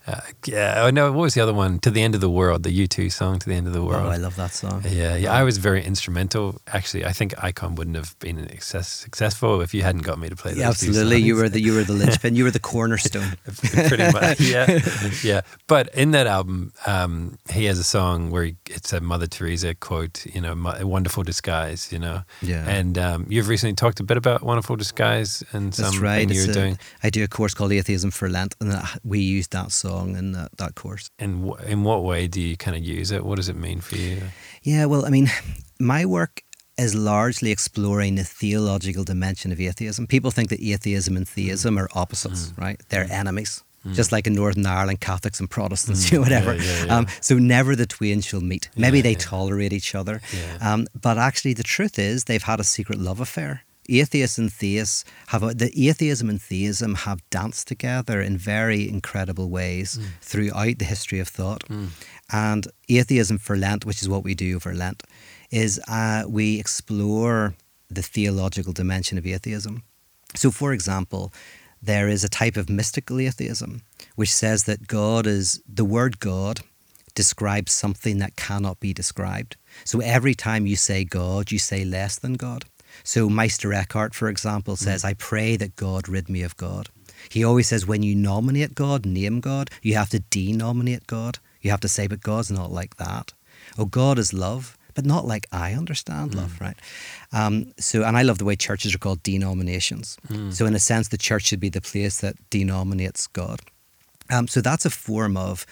Uh, yeah. Oh no, what was the other one? To the End of the World, the U2 song To the End of the World. Oh, I love that song. Yeah, yeah. I was very instrumental. Actually, I think Icon wouldn't have been successful if you hadn't got me to play. Yeah, absolutely, you were the you were the linchpin. you were the cornerstone. Pretty much. Yeah, yeah. But in that album, um, he has a song where he, it's a Mother Teresa quote. You know, a wonderful disguise. You know. Yeah. And um, you've recently talked a bit about wonderful disguise and That's right. you're a, doing. I do a course called Atheism for Lent, and we used that song song in that, that course. And w- in what way do you kind of use it? What does it mean for you? Yeah, well, I mean, my work is largely exploring the theological dimension of atheism. People think that atheism and theism are opposites, mm. right? They're mm. enemies. Mm. Just like in Northern Ireland, Catholics and Protestants, mm. you know, whatever. Yeah, yeah, yeah. Um, so never the twain shall meet. Maybe they tolerate each other. Um, but actually, the truth is they've had a secret love affair atheists and theists have a, the atheism and theism have danced together in very incredible ways mm. throughout the history of thought. Mm. And atheism for Lent, which is what we do over Lent, is uh, we explore the theological dimension of atheism. So, for example, there is a type of mystical atheism which says that God is the word God describes something that cannot be described. So every time you say God, you say less than God. So Meister Eckhart, for example, says, mm. I pray that God rid me of God. He always says, when you nominate God, name God, you have to denominate God. You have to say, but God's not like that. Oh, God is love, but not like I understand mm. love, right? Um, so, and I love the way churches are called denominations. Mm. So, in a sense, the church should be the place that denominates God. Um, so, that's a form of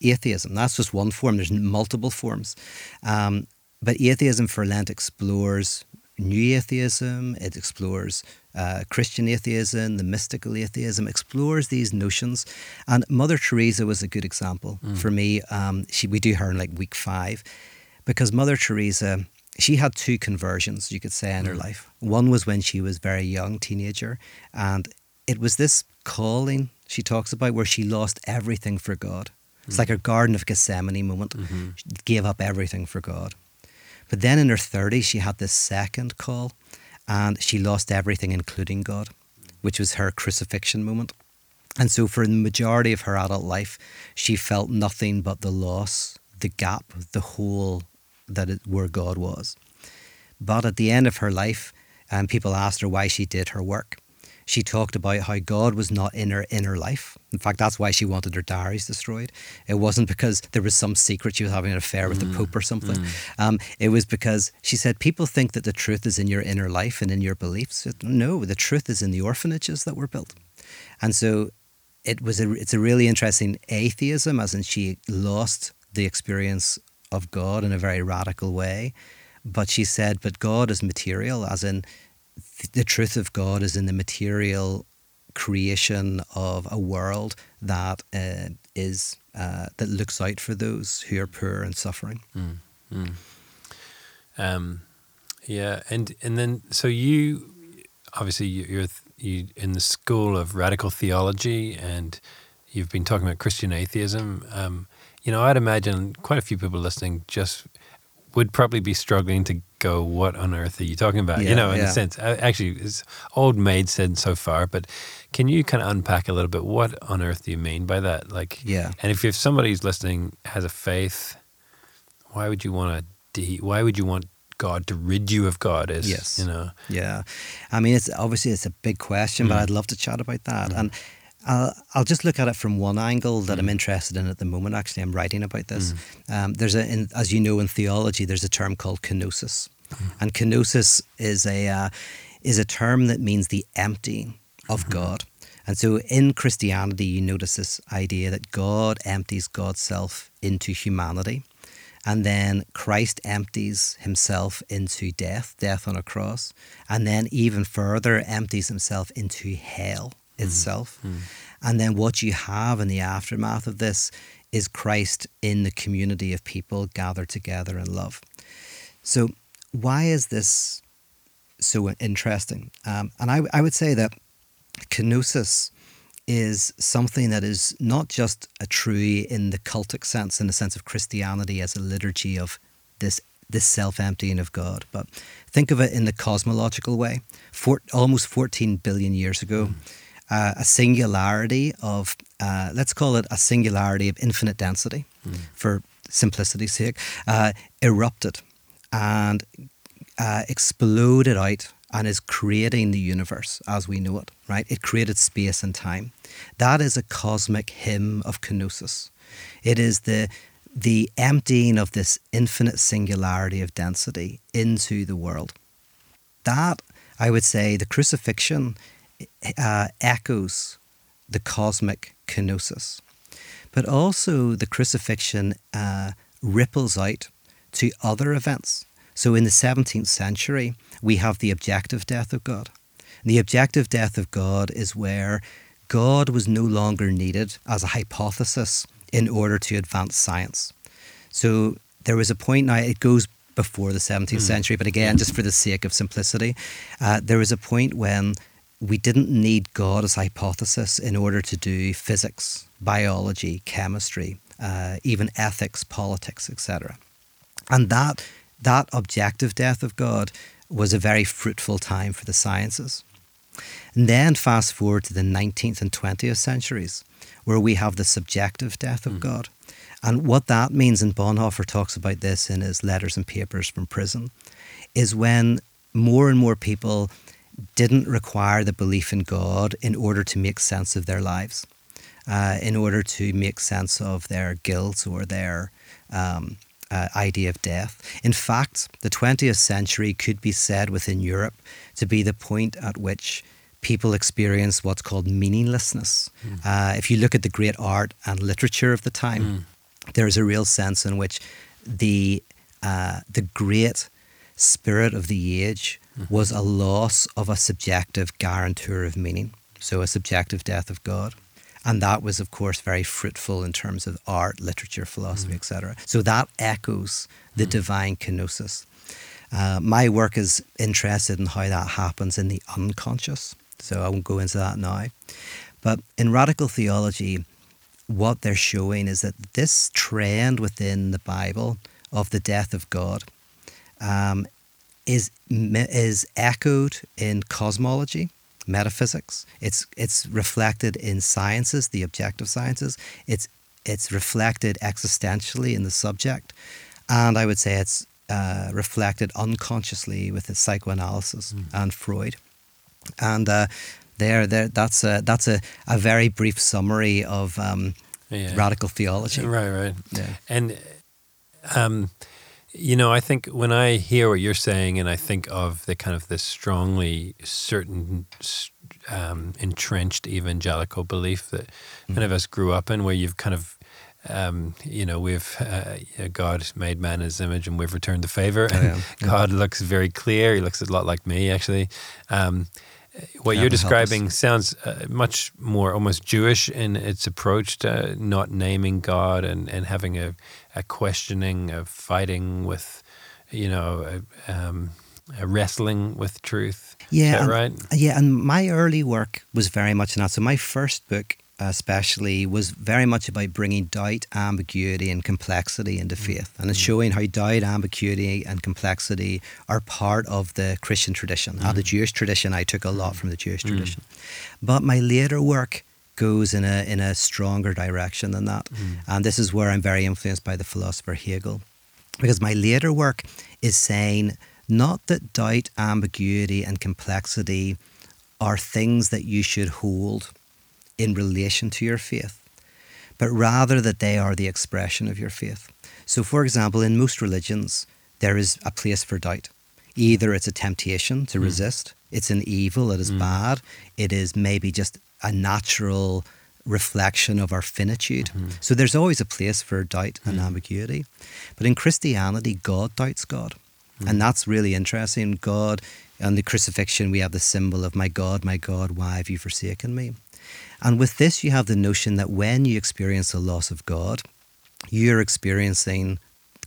atheism. That's just one form. There's multiple forms. Um, but atheism for Lent explores new atheism, it explores uh, Christian atheism, the mystical atheism, explores these notions. And Mother Teresa was a good example mm. for me. Um, she, we do her in like week five because Mother Teresa, she had two conversions, you could say, in mm. her life. One was when she was very young, teenager, and it was this calling she talks about where she lost everything for God. It's mm. like her Garden of Gethsemane moment. Mm-hmm. She gave up everything for God. But then in her 30s, she had this second call and she lost everything, including God, which was her crucifixion moment. And so, for the majority of her adult life, she felt nothing but the loss, the gap, the hole that it, where God was. But at the end of her life, um, people asked her why she did her work she talked about how God was not in her inner life. In fact, that's why she wanted her diaries destroyed. It wasn't because there was some secret she was having an affair with mm. the Pope or something. Mm. Um, it was because she said people think that the truth is in your inner life and in your beliefs. No, the truth is in the orphanages that were built. And so it was a, it's a really interesting atheism, as in she lost the experience of God in a very radical way. But she said, but God is material, as in the truth of God is in the material creation of a world that uh, is uh, that looks out for those who are poor and suffering. Mm, mm. Um, yeah, and and then so you obviously you're you in the school of radical theology, and you've been talking about Christian atheism. Um, you know, I'd imagine quite a few people listening just would probably be struggling to go, what on earth are you talking about? Yeah, you know, in yeah. a sense. Actually, it's old maid said so far, but can you kind of unpack a little bit what on earth do you mean by that? Like, yeah. And if, if somebody's listening has a faith, why would you want to? De- why would you want God to rid you of God? Is yes, you know, yeah. I mean, it's obviously it's a big question, mm. but I'd love to chat about that. Mm. And I'll, I'll just look at it from one angle that mm. I'm interested in at the moment. Actually, I'm writing about this. Mm. Um, there's a, in, as you know, in theology, there's a term called kenosis. And kenosis is a uh, is a term that means the emptying of God. And so in Christianity, you notice this idea that God empties God's self into humanity. And then Christ empties himself into death, death on a cross. And then even further, empties himself into hell itself. Mm. And then what you have in the aftermath of this is Christ in the community of people gathered together in love. So, why is this so interesting? Um, and I, I would say that kenosis is something that is not just a true in the cultic sense, in the sense of Christianity as a liturgy of this this self emptying of God, but think of it in the cosmological way. For, almost 14 billion years ago, mm. Uh, a singularity of, uh, let's call it a singularity of infinite density, mm. for simplicity's sake, uh, erupted and uh, exploded out and is creating the universe as we know it, right? It created space and time. That is a cosmic hymn of kenosis. It is the the emptying of this infinite singularity of density into the world. That, I would say, the crucifixion uh, echoes the cosmic kenosis. But also, the crucifixion uh, ripples out to other events. So, in the 17th century, we have the objective death of God. The objective death of God is where God was no longer needed as a hypothesis in order to advance science. So there was a point now, it goes before the 17th mm. century, but again, just for the sake of simplicity, uh, there was a point when we didn't need God as hypothesis in order to do physics, biology, chemistry, uh, even ethics, politics, etc. And that that objective death of God was a very fruitful time for the sciences. And then fast forward to the 19th and 20th centuries, where we have the subjective death of mm. God. And what that means, and Bonhoeffer talks about this in his letters and papers from prison, is when more and more people didn't require the belief in God in order to make sense of their lives, uh, in order to make sense of their guilt or their um, uh, idea of death. In fact, the 20th century could be said within Europe to be the point at which people experience what's called meaninglessness. Mm. Uh, if you look at the great art and literature of the time, mm. there is a real sense in which the uh, the great spirit of the age mm-hmm. was a loss of a subjective guarantor of meaning, so a subjective death of God. And that was, of course, very fruitful in terms of art, literature, philosophy, mm. etc. So that echoes the mm. divine kenosis. Uh, my work is interested in how that happens in the unconscious. So I won't go into that now. But in radical theology, what they're showing is that this trend within the Bible of the death of God um, is is echoed in cosmology metaphysics. It's it's reflected in sciences, the objective sciences. It's it's reflected existentially in the subject, and I would say it's uh, reflected unconsciously with the psychoanalysis mm. and Freud. And uh, there, there, that's a that's a, a very brief summary of um, yeah. radical theology. Right, right. Yeah. And um, you know, I think when I hear what you're saying, and I think of the kind of the strongly certain um, entrenched evangelical belief that mm-hmm. many of us grew up in, where you've kind of um, you know, we've uh, God made man in His image, and we've returned the favor. And yeah. God looks very clear. He looks a lot like me, actually. Um, what you're describing sounds uh, much more almost Jewish in its approach to not naming God and, and having a, a questioning, a fighting with, you know, a, um, a wrestling with truth. Yeah, right. Yeah, and my early work was very much in that. So my first book especially was very much about bringing doubt, ambiguity, and complexity into mm. faith, and it's mm. showing how doubt, ambiguity, and complexity are part of the Christian tradition. Mm. the Jewish tradition, I took a lot mm. from the Jewish tradition, but my later work goes in a in a stronger direction than that, mm. and this is where I'm very influenced by the philosopher Hegel, because my later work is saying not that doubt, ambiguity, and complexity are things that you should hold in relation to your faith, but rather that they are the expression of your faith. So, for example, in most religions, there is a place for doubt. Either it's a temptation to resist, it's an evil, it is bad, it is maybe just a natural reflection of our finitude. Mm-hmm. So there's always a place for doubt and mm-hmm. ambiguity. But in Christianity, God doubts God. Mm-hmm. And that's really interesting. God, on the crucifixion, we have the symbol of, My God, my God, why have you forsaken me? And with this, you have the notion that when you experience the loss of God, you're experiencing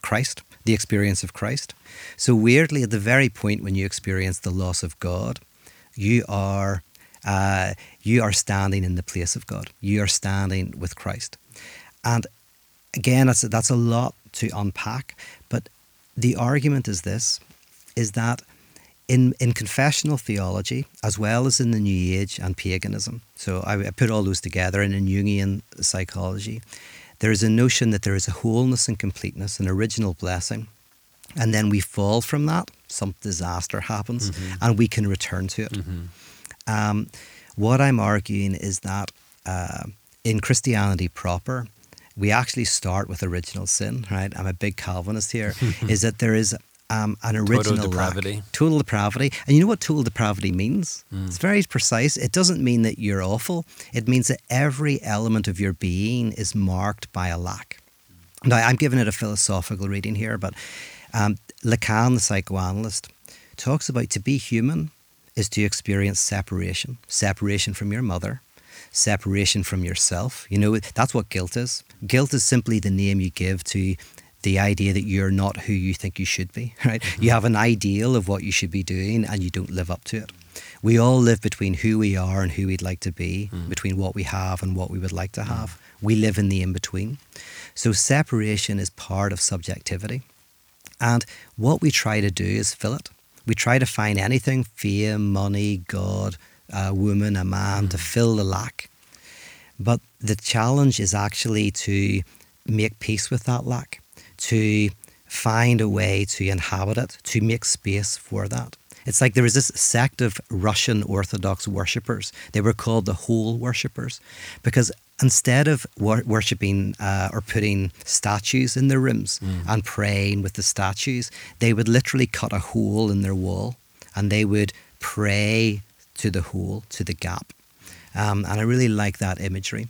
Christ, the experience of Christ. So, weirdly, at the very point when you experience the loss of God, you are uh, you are standing in the place of God. You are standing with Christ. And again, that's that's a lot to unpack. But the argument is this: is that in in confessional theology, as well as in the New Age and paganism, so I, I put all those together, and in Jungian psychology, there is a notion that there is a wholeness and completeness, an original blessing, and then we fall from that. Some disaster happens, and we can return to it. Um, what I'm arguing is that uh, in Christianity proper, we actually start with original sin, right? I'm a big Calvinist here. is that there is um, an original lack. depravity. total depravity, and you know what total depravity means? It's very precise. It doesn't mean that you're awful. It means that every element of your being is marked by a lack. Now, I'm giving it a philosophical reading here, but um, Lacan, the psychoanalyst, talks about to be human is to experience separation, separation from your mother, separation from yourself. You know, that's what guilt is. Guilt is simply the name you give to the idea that you're not who you think you should be, right? You have an ideal of what you should be doing and you don't live up to it. We all live between who we are and who we'd like to be, mm. between what we have and what we would like to have. We live in the in between. So separation is part of subjectivity. And what we try to do is fill it. We try to find anything fear, money, God, a woman, a man to mm. fill the lack. But the challenge is actually to make peace with that lack, to find a way to inhabit it, to make space for that. It's like there was this sect of Russian Orthodox worshippers. They were called the hole worshippers because instead of wor- worshipping uh, or putting statues in their rooms and praying with the statues, they would literally cut a hole in their wall and they would pray to the hole, to the gap. Um, and I really like that imagery.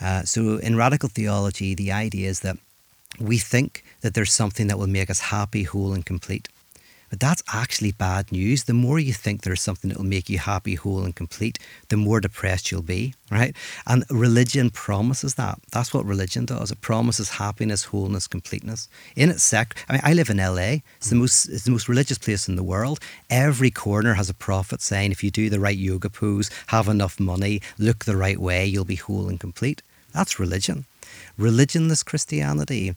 Uh, so in radical theology, the idea is that we think that there's something that will make us happy, whole, and complete. That's actually bad news. The more you think there's something that will make you happy, whole, and complete, the more depressed you'll be, right? And religion promises that. That's what religion does. It promises happiness, wholeness, completeness. In its sect, I mean, I live in LA. It's the hmm. most, it's the most religious place in the world. Every corner has a prophet saying, if you do the right yoga pose, have enough money, look the right way, you'll be whole and complete. That's religion. Religionless Christianity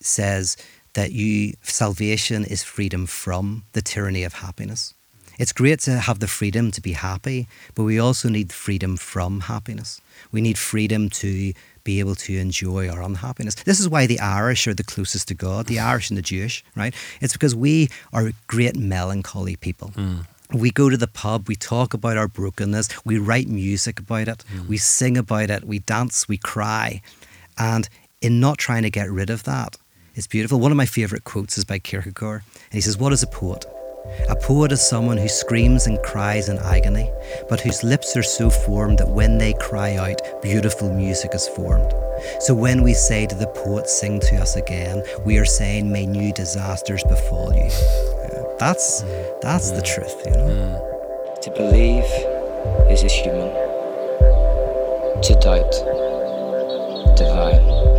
says that you salvation is freedom from the tyranny of happiness. It's great to have the freedom to be happy, but we also need freedom from happiness. We need freedom to be able to enjoy our unhappiness. This is why the Irish are the closest to God, the Irish and the Jewish, right? It's because we are great melancholy people. Hmm. We go to the pub, we talk about our brokenness, we write music about it, hmm. we sing about it, we dance, we cry. And in not trying to get rid of that, it's beautiful. One of my favourite quotes is by Kierkegaard. And he says, What is a poet? A poet is someone who screams and cries in agony, but whose lips are so formed that when they cry out, beautiful music is formed. So when we say to the poet, Sing to us again, we are saying, May new disasters befall you. Yeah, That's, that's the truth, you know? Mm. To believe is a human. To doubt, divine.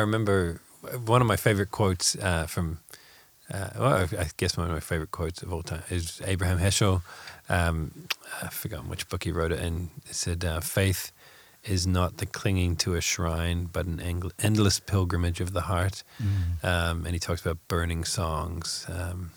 Remember one of my favorite quotes uh, from, uh, well, I I guess one of my favorite quotes of all time is Abraham Heschel. Um, I've forgotten which book he wrote it in. It said, uh, Faith is not the clinging to a shrine, but an endless pilgrimage of the heart. Um, and he talks about burning songs, um,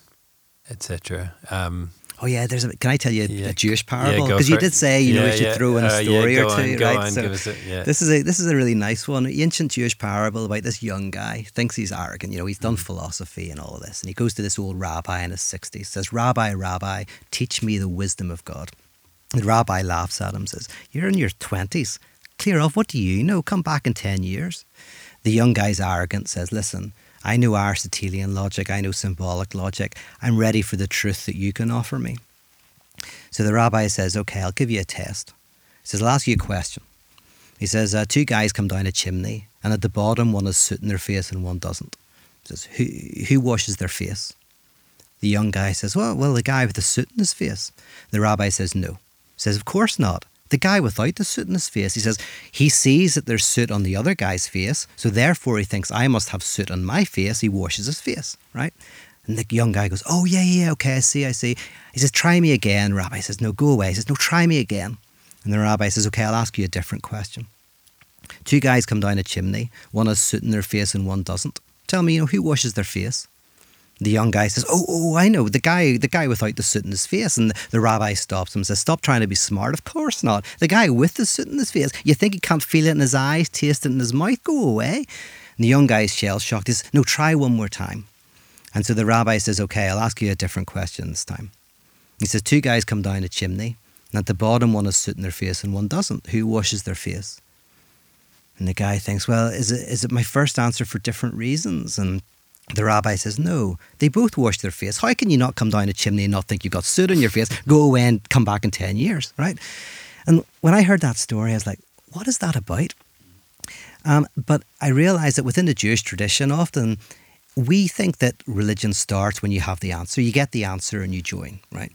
etc. Um, Oh yeah, there's a. Can I tell you Yeah. a Jewish parable? Because you it. did say you know Yeah, we should yeah. throw in a Uh, yeah, story or two, go right? on, so give us it, yeah. this is a this is a really nice one. Ancient Jewish parable about this young guy thinks he's arrogant. You know, he's done Mm. philosophy and all of this, and he goes to this old rabbi in his sixties. Says, "Rabbi, Rabbi, teach me the wisdom of God." The rabbi laughs at him, says, "You're in your twenties. Clear off. What do you know? Come back in ten years." The young guy's arrogant says, Listen, I know Aristotelian logic, I know symbolic logic. I'm ready for the truth that you can offer me. So the rabbi says, Okay, I'll give you a test. He says, I'll ask you a question. He says, uh, Two guys come down a chimney, and at the bottom, one is soot in their face and one doesn't. He says, Who, who washes their face? The young guy says, Well, well, the guy with the soot in his face. The rabbi says, No. He says, Of course not. The guy without the soot in his face, he says, he sees that there's soot on the other guy's face, so therefore he thinks, I must have soot on my face. He washes his face, right? And the young guy goes, Oh, yeah, yeah, okay, I see, I see. He says, Try me again. Rabbi says, No, go away. He says, No, try me again. And the rabbi says, Okay, I'll ask you a different question. Two guys come down a chimney. One has soot in their face and one doesn't. Tell me, you know, who washes their face? The young guy says, oh, "Oh, oh, I know the guy, the guy without the suit in his face." And the, the rabbi stops him and says, "Stop trying to be smart. Of course not. The guy with the suit in his face. You think he can't feel it in his eyes, taste it in his mouth? Go away." And the young guy is shell shocked. He says, "No, try one more time." And so the rabbi says, "Okay, I'll ask you a different question this time." He says, Two guys come down a chimney, and at the bottom, one has soot in their face and one doesn't. Who washes their face? And the guy thinks, Well, is it, is it my first answer for different reasons? And the rabbi says, No, they both wash their face. How can you not come down a chimney and not think you've got soot on your face? Go away and come back in 10 years, right? And when I heard that story, I was like, What is that about? Um, but I realized that within the Jewish tradition, often we think that religion starts when you have the answer. You get the answer and you join, right?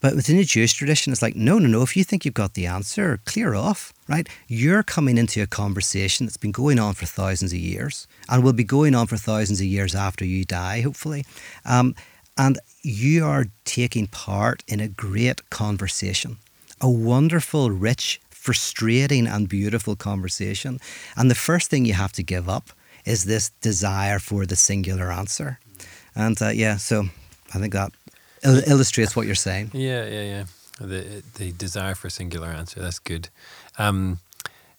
But within the Jewish tradition, it's like, no, no, no. If you think you've got the answer, clear off, right? You're coming into a conversation that's been going on for thousands of years and will be going on for thousands of years after you die, hopefully. Um, and you are taking part in a great conversation, a wonderful, rich, frustrating, and beautiful conversation. And the first thing you have to give up is this desire for the singular answer. And uh, yeah, so I think that il- illustrates what you're saying. Yeah, yeah, yeah. The the desire for a singular answer. That's good. Um,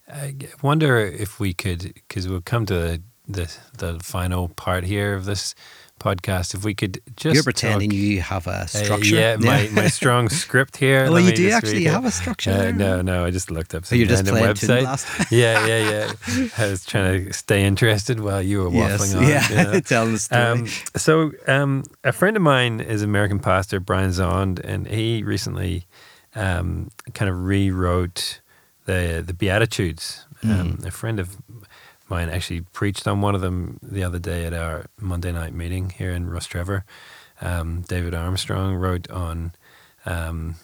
I wonder if we could, because we'll come to the, the the final part here of this podcast. If we could just You're pretending talk- you have a Uh, structure. yeah, my, my strong script here. well, Let you do actually have a structure Uh, no, no, I just looked up So some you're just playing website. Blast? yeah, yeah, yeah. I was trying to stay interested while you were waffling Yes, on. yeah, you know. telling the story. Um, so, um, a friend of mine is American pastor Brian Zahnd, and he recently um, kind of rewrote the the Beatitudes. Um, a friend of mine actually preached on one of them the other day at our Monday night meeting here in Rostrevor. Um, David Armstrong wrote on. Um,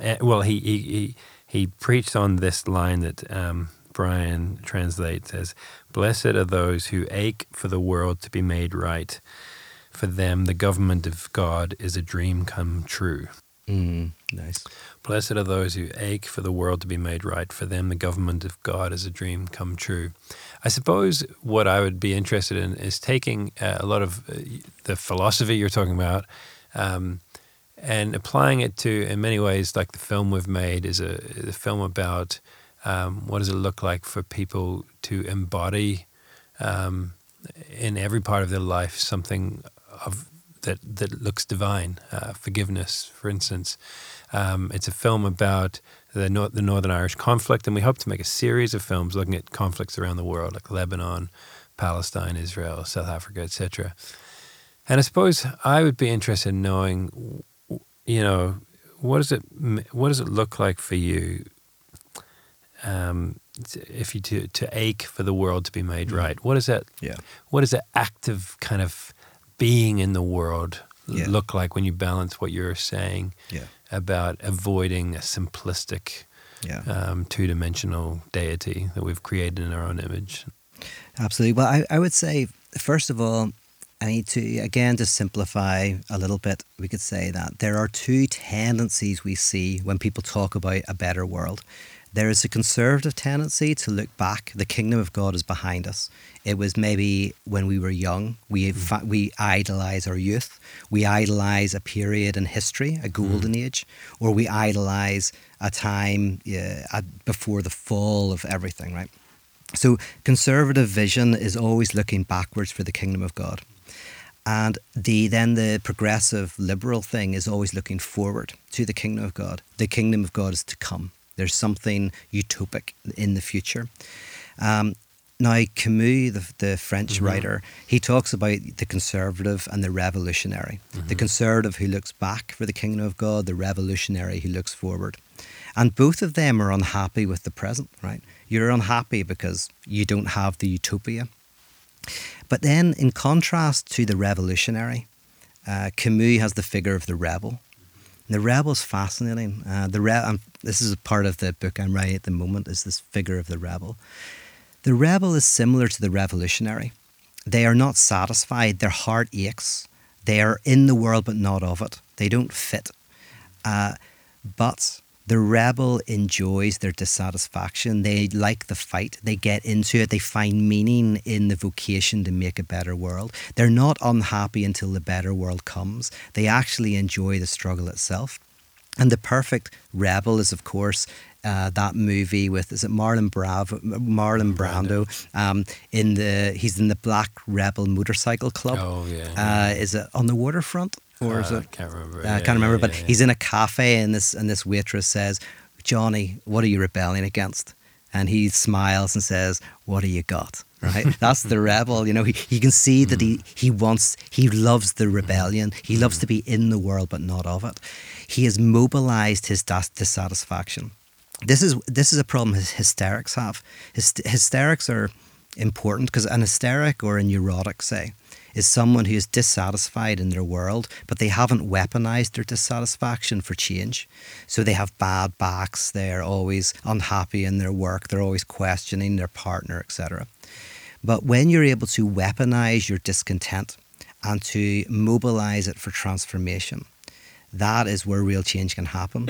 eh, well, he, he he he preached on this line that um, Brian translates as "Blessed are those who ache for the world to be made right. For them, the government of God is a dream come true." Mm, nice. Blessed are those who ache for the world to be made right. For them, the government of God is a dream come true. I suppose what I would be interested in is taking uh, a lot of uh, the philosophy you're talking about um, and applying it to, in many ways, like the film we've made is a, a film about um, what does it look like for people to embody um, in every part of their life something of that that looks divine. Uh, forgiveness, for instance. Um, it's a film about the Nor- the Northern Irish conflict, and we hope to make a series of films looking at conflicts around the world, like Lebanon, Palestine, Israel, South Africa, etc. And I suppose I would be interested in knowing, you know, what does it what does it look like for you um, if you to, to ache for the world to be made right? What is that? Yeah. What does that active kind of being in the world Yeah. look like when you balance what you're saying Yeah. About avoiding a simplistic, Yeah. um, two-dimensional deity that we've created in our own image? Absolutely. Well, I, I would say, first of all, I need to, again, to simplify a little bit, we could say that there are two tendencies we see when people talk about a better world. There is a conservative tendency to look back. The kingdom of God is behind us. It was maybe when we were young, we mm-hmm. fa- we idolize our youth, we idolize a period in history, a golden mm-hmm. age, or we idolize a time at, before the fall of everything, right? So conservative vision is always looking backwards for the kingdom of God. And the then the progressive liberal thing is always looking forward to the kingdom of God. The kingdom of God is to come. There's something utopic in the future. Um, now, Camus, the, the French writer, he talks about the conservative and the revolutionary. The conservative who looks back for the kingdom of God, the revolutionary who looks forward. And both of them are unhappy with the present, right? You're unhappy because you don't have the utopia. But then, in contrast to the revolutionary, uh, Camus has the figure of the rebel. And the rebel is fascinating. Uh, the re- um, this is a part of the book I'm writing at the moment. Is this figure of the rebel? The rebel is similar to the revolutionary. They are not satisfied. Their heart aches. They are in the world but not of it. They don't fit. Uh, but the rebel enjoys their dissatisfaction. They like the fight. They get into it. They find meaning in the vocation to make a better world. They're not unhappy until the better world comes. They actually enjoy the struggle itself. And the perfect rebel is, of course, uh, that movie with is it Marlon Bravo, Marlon Brando, um, in the he's in the Black Rebel Motorcycle Club. Oh, yeah, Uh, is it on the waterfront or is Uh, it? I can't remember. I Yeah, can't remember, yeah, but he's in a cafe and this and this waitress says, "Johnny, what are you rebelling against?" And he smiles and says, "What do you got?" Right? That's the rebel. You know, he, you can see that he he wants he loves the rebellion. He loves to be in the world but not of it. He has mobilized his dis- dissatisfaction. This is this is a problem his hysterics have. Hys- hysterics are important because an hysteric or a neurotic, say, is someone who is dissatisfied in their world, but they haven't weaponized their dissatisfaction for change. So they have bad backs, they're always unhappy in their work, they're always questioning their partner, etc. But when you're able to weaponize your discontent and to mobilize it for transformation, that is where real change can happen.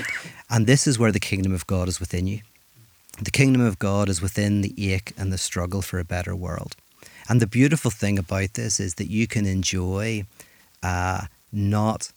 And this is where the kingdom of God is within you. The kingdom of God is within the ache and the struggle for a better world. And the beautiful thing about this is that you can enjoy uh, not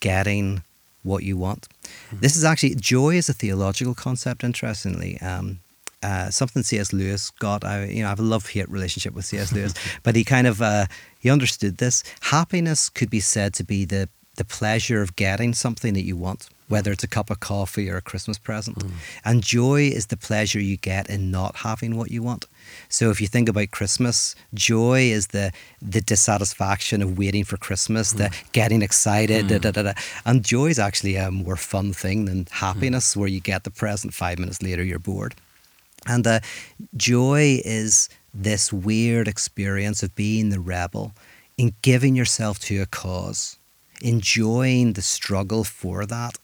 getting what you want. This is actually, joy is a theological concept, interestingly. Um, uh, something C.S. Lewis got. I, you know, I have a love-hate relationship with C.S. Lewis, but he kind of uh, he understood this. Happiness could be said to be the the pleasure of getting something that you want, whether it's a cup of coffee or a Christmas present. Mm. And joy is the pleasure you get in not having what you want. So if you think about Christmas, joy is the the dissatisfaction of waiting for Christmas, the mm. getting excited, da, mm. da, da, da. and joy is actually a more fun thing than happiness, where you get the present five minutes later you're bored. And uh, joy is this weird experience of being the rebel in giving yourself to a cause, enjoying the struggle for that.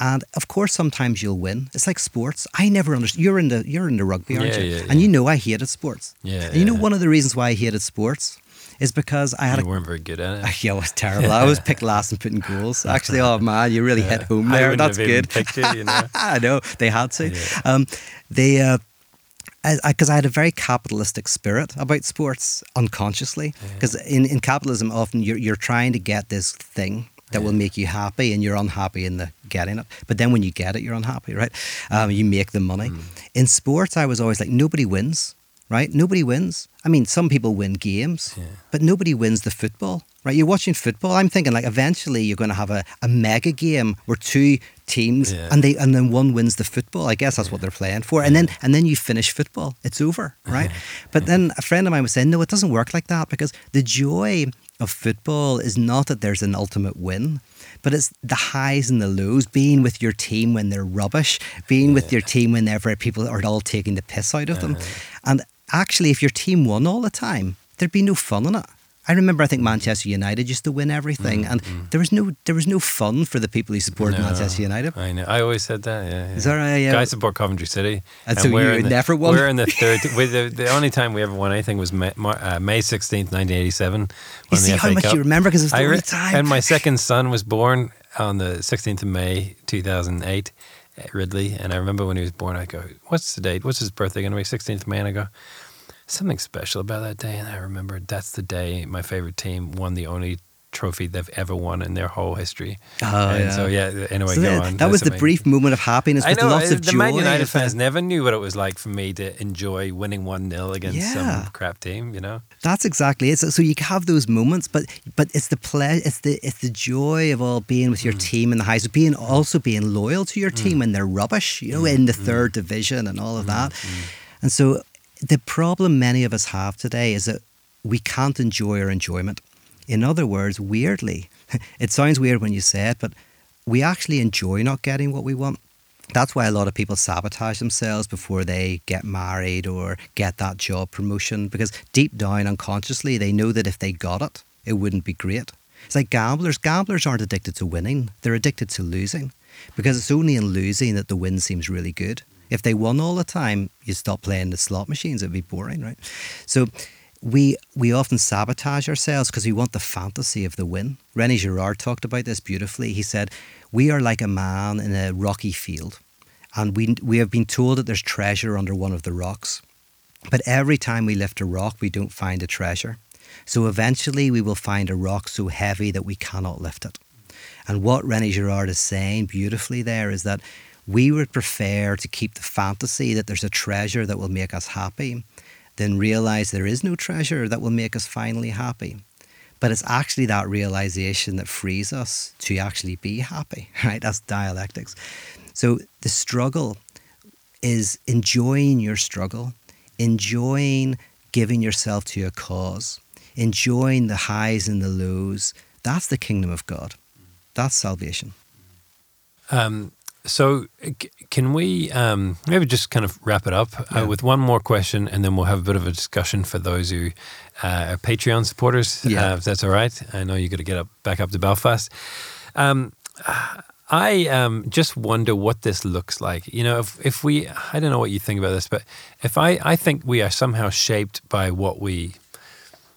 And of course, sometimes you'll win. It's like sports. I never understood. You're in the you're in the rugby, aren't Yeah, you? yeah, And yeah. you know I hated sports. Yeah, And you know one of the reasons why I hated sports is because I had You a weren't very good at it. yeah, it was terrible. I was picked last and putting goals. Actually, oh man, you really hit home there. That's good. picked you, know. I know they had to. Um, they, uh, because I, had a very capitalistic spirit about sports unconsciously. Because in, in capitalism, often you're you're trying to get this thing that will make you happy, and you're unhappy in the getting it. But then when you get it, you're unhappy, right? Um, you make the money. Hmm. In sports, I was always like, nobody wins. Right? Nobody wins. I mean, some people win games, Yeah. but nobody wins the football. Right? You're watching football. I'm thinking like eventually you're going to have a, a mega game where two teams Yeah. and they and then one wins the football. I guess that's what they're playing for. And then and then you finish football. It's over, right? but then a friend of mine was saying, no, it doesn't work like that because the joy of football is not that there's an ultimate win, but it's the highs and the lows, being with your team when they're rubbish, being with your team whenever people are all taking the piss out of them. Uh-huh. And actually, if your team won all the time, there'd be no fun in it. I remember, I think Manchester United used to win everything, and there was no there was no fun for the people who supported No, Manchester United. I know. I always said that. Yeah. Is yeah. that right? Yeah. I support Coventry City. And so we're you in the, never won? We're in the third. the, the only time we ever won anything was May, uh, 16th, 1987. You see the how much Cup. you remember because it was the I only time. And my second son was born on the 16th of May 2008. Ridley, and I remember when he was born, I go, "What's the date? What's his birthday going to be? 16th May." And I go, "Something special about that day." And I remember that's the day my favorite team won the only trophy they've ever won in their whole history. Oh, and yeah. so yeah. Anyway, So go that, on. that was That's the amazing. brief moment of happiness I with know lots of the joy. Man United fans never knew what it was like for me to enjoy winning one 0 against Yeah. some crap team. You know, That's exactly it. So, so you have those moments, but but it's the ple- it's the it's the joy of all being with your Mm. team in the highs, being also being loyal to your team when they're rubbish, you know, Mm. in the third division and all of that. And so the problem many of us have today is that we can't enjoy our enjoyment. In other words, weirdly, it sounds weird when you say it, but we actually enjoy not getting what we want. That's why a lot of people sabotage themselves before they get married or get that job promotion because deep down unconsciously they know that if they got it, it wouldn't be great. It's like gamblers. Gamblers aren't addicted to winning, they're addicted to losing because it's only in losing that the win seems really good. If they won all the time, you stop playing the slot machines, it'd be boring, right? So we we often sabotage ourselves because we want the fantasy of the win. Rene Girard talked about this beautifully. He said, "We are like a man in a rocky field, and we we have been told that there's treasure under one of the rocks, but every time we lift a rock, we don't find a treasure. So eventually, we will find a rock so heavy that we cannot lift it." And what Rene Girard is saying beautifully there is that we would prefer to keep the fantasy that there's a treasure that will make us happy than realize there is no treasure that will make us finally happy. But it's actually that realization that frees us to actually be happy, right? That's dialectics. So the struggle is enjoying your struggle, enjoying giving yourself to a cause, enjoying the highs and the lows. That's the kingdom of God. That's salvation. Um, so, c- can we um, maybe just kind of wrap it up Yeah. uh, with one more question, and then we'll have a bit of a discussion for those who uh, are Patreon supporters, Yeah. uh, if that's all right. I know you got to get up back up to Belfast. Um, I um, just wonder what this looks like. You know, if if we, I don't know what you think about this, but if I, I think we are somehow shaped by what we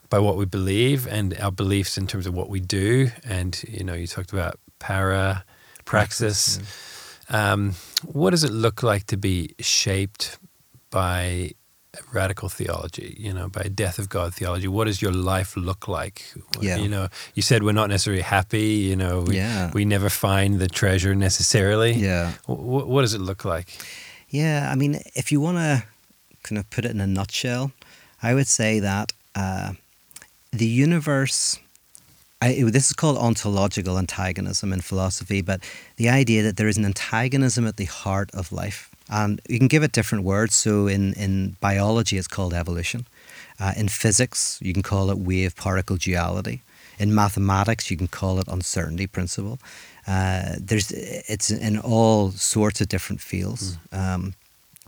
by what we believe and our beliefs in terms of what we do. And you know, you talked about para praxis. Um, what does it look like to be shaped by radical theology? You know, by death of God theology. What does your life look like? Yeah. You know, you said we're not necessarily happy. You know, we, Yeah. we never find the treasure necessarily. Yeah. W- what does it look like? Yeah, I mean, if you want to kind of put it in a nutshell, I would say that uh, the universe. I, this is called ontological antagonism in philosophy, but the idea that there is an antagonism at the heart of life. And you can give it different words. So in, in biology, it's called evolution. Uh, in physics, you can call it wave particle duality. In mathematics, you can call it uncertainty principle. Uh, there's, it's in all sorts of different fields. Um,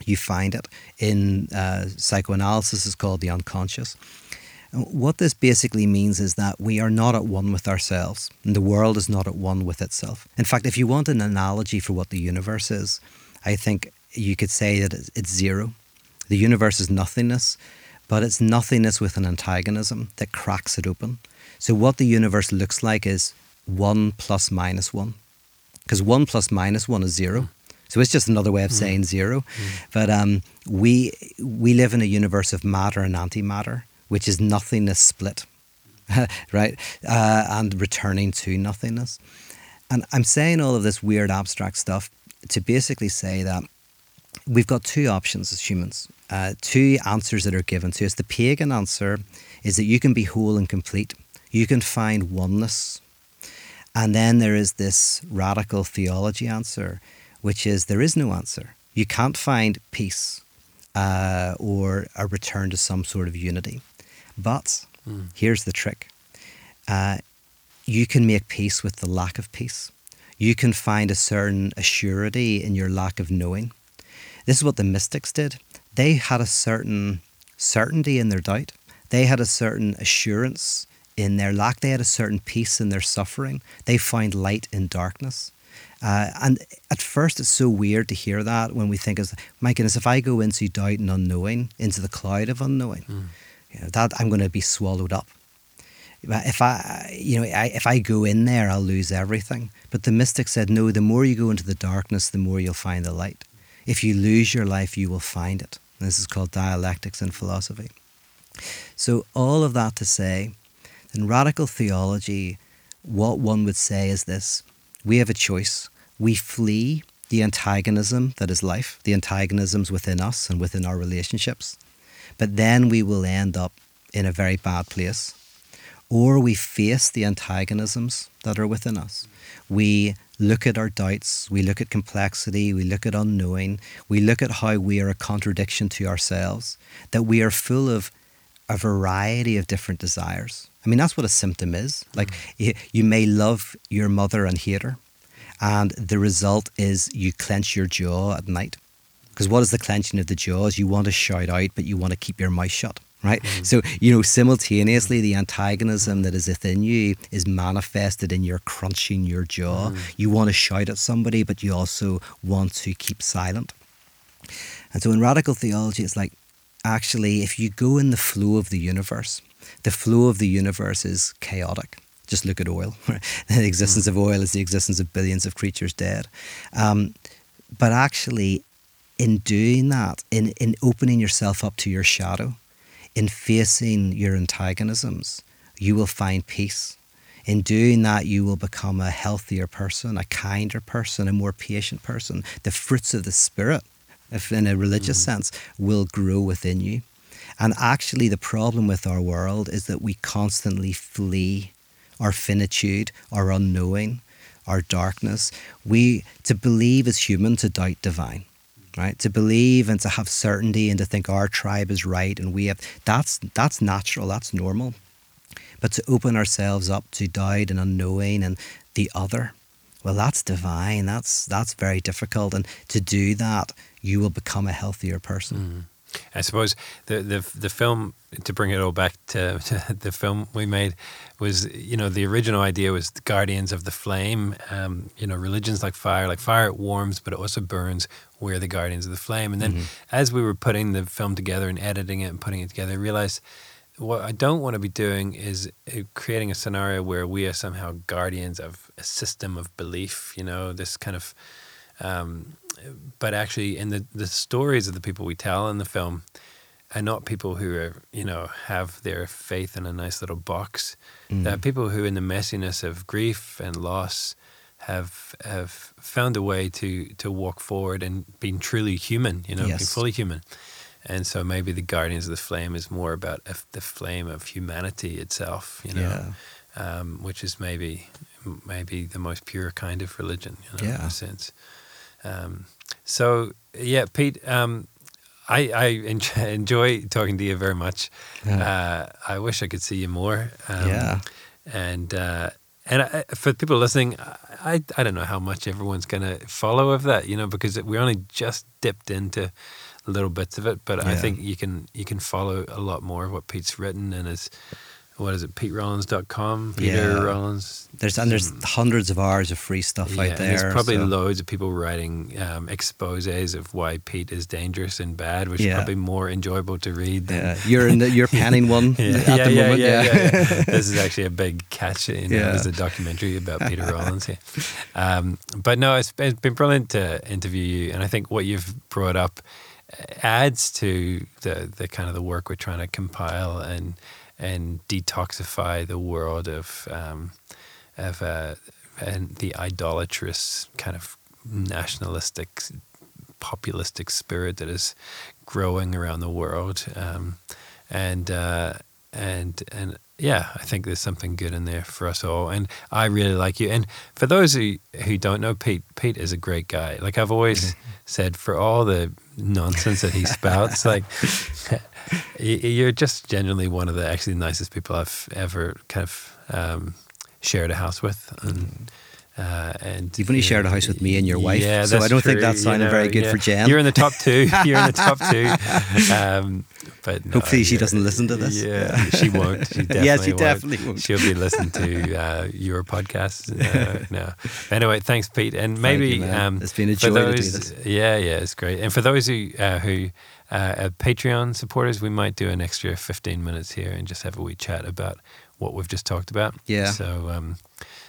you find it in uh, psychoanalysis is called the unconscious. What this basically means is that we are not at one with ourselves, and the world is not at one with itself. In fact, if you want an analogy for what the universe is, I think you could say that it's- zero. The universe is nothingness, but it's nothingness with an antagonism that cracks it open. So, what the universe looks like is one plus minus one, because one plus minus one is zero. So it's just another way of saying zero. But um, we we live in a universe of matter and antimatter, which is nothingness split, right? Uh, and returning to nothingness. And I'm saying all of this weird abstract stuff to basically say that we've got two options as humans, uh, two answers that are given to us. The pagan answer is that you can be whole and complete, you can find oneness. And then there is this radical theology answer, which is there is no answer. You can't find peace uh, or a return to some sort of unity. But here's the trick uh, you can make peace with the lack of peace. You can find a certain assurity in your lack of knowing. This is what the mystics did. They had a certain certainty in their doubt. They had a certain assurance in their lack. They had a certain peace in their suffering. They found light in darkness. Uh, and at first, it's so weird to hear that when we think, of, my goodness, if I go into doubt and unknowing, into the cloud of unknowing, you know, that I'm going to be swallowed up. if I, you know, I, if I go in there, I'll lose everything. But the mystic said, no, the more you go into the darkness, the more you'll find the light. If you lose your life, you will find it. And this is called dialectics in philosophy. So, all of that to say, in radical theology, what one would say is this we have a choice. We flee the antagonism that is life, the antagonisms within us and within our relationships. But then we will end up in a very bad place. Or we face the antagonisms that are within us. We look at our doubts, we look at complexity, we look at unknowing, we look at how we are a contradiction to ourselves, that we are full of a variety of different desires. I mean, that's what a symptom is. Like, mm-hmm. you, you may love your mother and hate her, and the result is you clench your jaw at night. Because what is the clenching of the jaws? You want to shout out, but you want to keep your mouth shut right? Mm. So, you know, simultaneously, the antagonism that is within you is manifested in your crunching your jaw. Mm. You want to shout at somebody, but you also want to keep silent. And so, in radical theology, it's like actually, if you go in the flow of the universe, the flow of the universe is chaotic. Just look at oil. the existence mm. of oil is the existence of billions of creatures dead. Um, but actually, in doing that, in, in opening yourself up to your shadow, in facing your antagonisms, you will find peace. In doing that, you will become a healthier person, a kinder person, a more patient person. The fruits of the Spirit, if in a religious mm. sense, will grow within you. And actually, the problem with our world is that we constantly flee our finitude, our unknowing, our darkness. We to believe is human, to doubt divine right? To believe and to have certainty and to think our tribe is right and we have that's that's natural, that's normal. But to open ourselves up to doubt and unknowing and the other, well, that's divine. That's that's very difficult. And to do that, you will become a healthier person. Mm. I suppose the the the film to bring it all back to, to, the film we made was you know the original idea was the guardians of the flame. Um, you know, religions like fire, like fire it warms, but it also burns. We're the guardians of the flame. And then mm-hmm. as we were putting the film together and editing it and putting it together, I realized what I don't want to be doing is uh, creating a scenario where we are somehow guardians of a system of belief. You know, this kind of um, but actually, in the the stories of the people we tell in the film, are not people who are you know have their faith in a nice little box. Mm. They're people who, in the messiness of grief and loss, have have found a way to to walk forward and being truly human. You know, yes. be fully human. And so maybe the Guardians of the Flame is more about the flame of humanity itself. You know. Yeah. Um, which is maybe maybe the most pure kind of religion, you know, yeah. in a sense. Um, so yeah, Pete, um, I, I enjoy, talking to you very much. Yeah. Uh, I wish I could see you more. Um, yeah. And uh, and I, for people listening, I I don't know how much everyone's going to follow of that, you know, because we only just dipped into little bits of it. But yeah. I think you can you can follow a lot more of what Pete's written and his what is it, PeteRollins.com, Peter yeah. Rollins. There's and there's hundreds of hours of free stuff yeah, out there. There's probably so. loads of people writing um, exposes of why Pete is dangerous and bad, which yeah. is probably more enjoyable to read. Than yeah. You're in the, you're penning one yeah, at yeah, the moment. Yeah, yeah, This is actually a big catch. You know, There's a documentary about Peter Rollins here. Um, but no, it's, it's been brilliant to interview you, and I think what you've brought up adds to the the kind of the work we're trying to compile and and detoxify the world of um, of uh, and the idolatrous kind of nationalistic, populistic spirit that is growing around the world, um, and uh, and and yeah, I think there's something good in there for us all. And I really like you. And for those who, who don't know Pete, Pete is a great guy. Like I've always mm-hmm. said, for all the nonsense that he spouts, like you're just genuinely one of the actually nicest people I've ever kind of um, shared a house with. And. Uh, and you've only yeah, shared a house with me and your wife, yeah, so I don't true. think that's sounding you know, very good yeah. for Jen. You're in the top two. You're in the top two. Um, but no, hopefully she doesn't listen to this. Yeah, she won't. She definitely yeah, she won't. definitely won't. She'll be listening to uh, your podcast. Uh, no. Anyway, thanks, Pete. And maybe you, um, it's been a joy those, to do this. Yeah, yeah, it's great. And for those who uh, who uh, Patreon supporters, we might do an extra 15 minutes here and just have a wee chat about what we've just talked about. Yeah. So, um,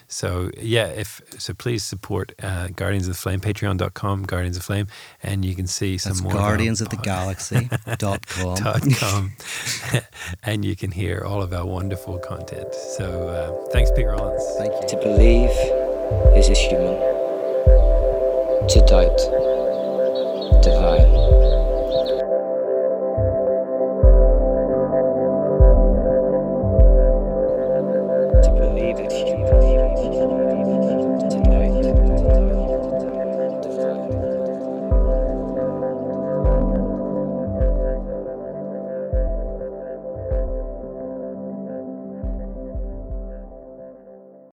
so yeah, if so, please support uh, Guardians of the Flame. Patreon.com, Guardians of Flame, and you can see some That's more guardians of of the our galaxy.com. dot com, and you can hear all of our wonderful content. So, uh, thanks, Pete Rollins. Thank you. To believe is a human. To doubt, divine.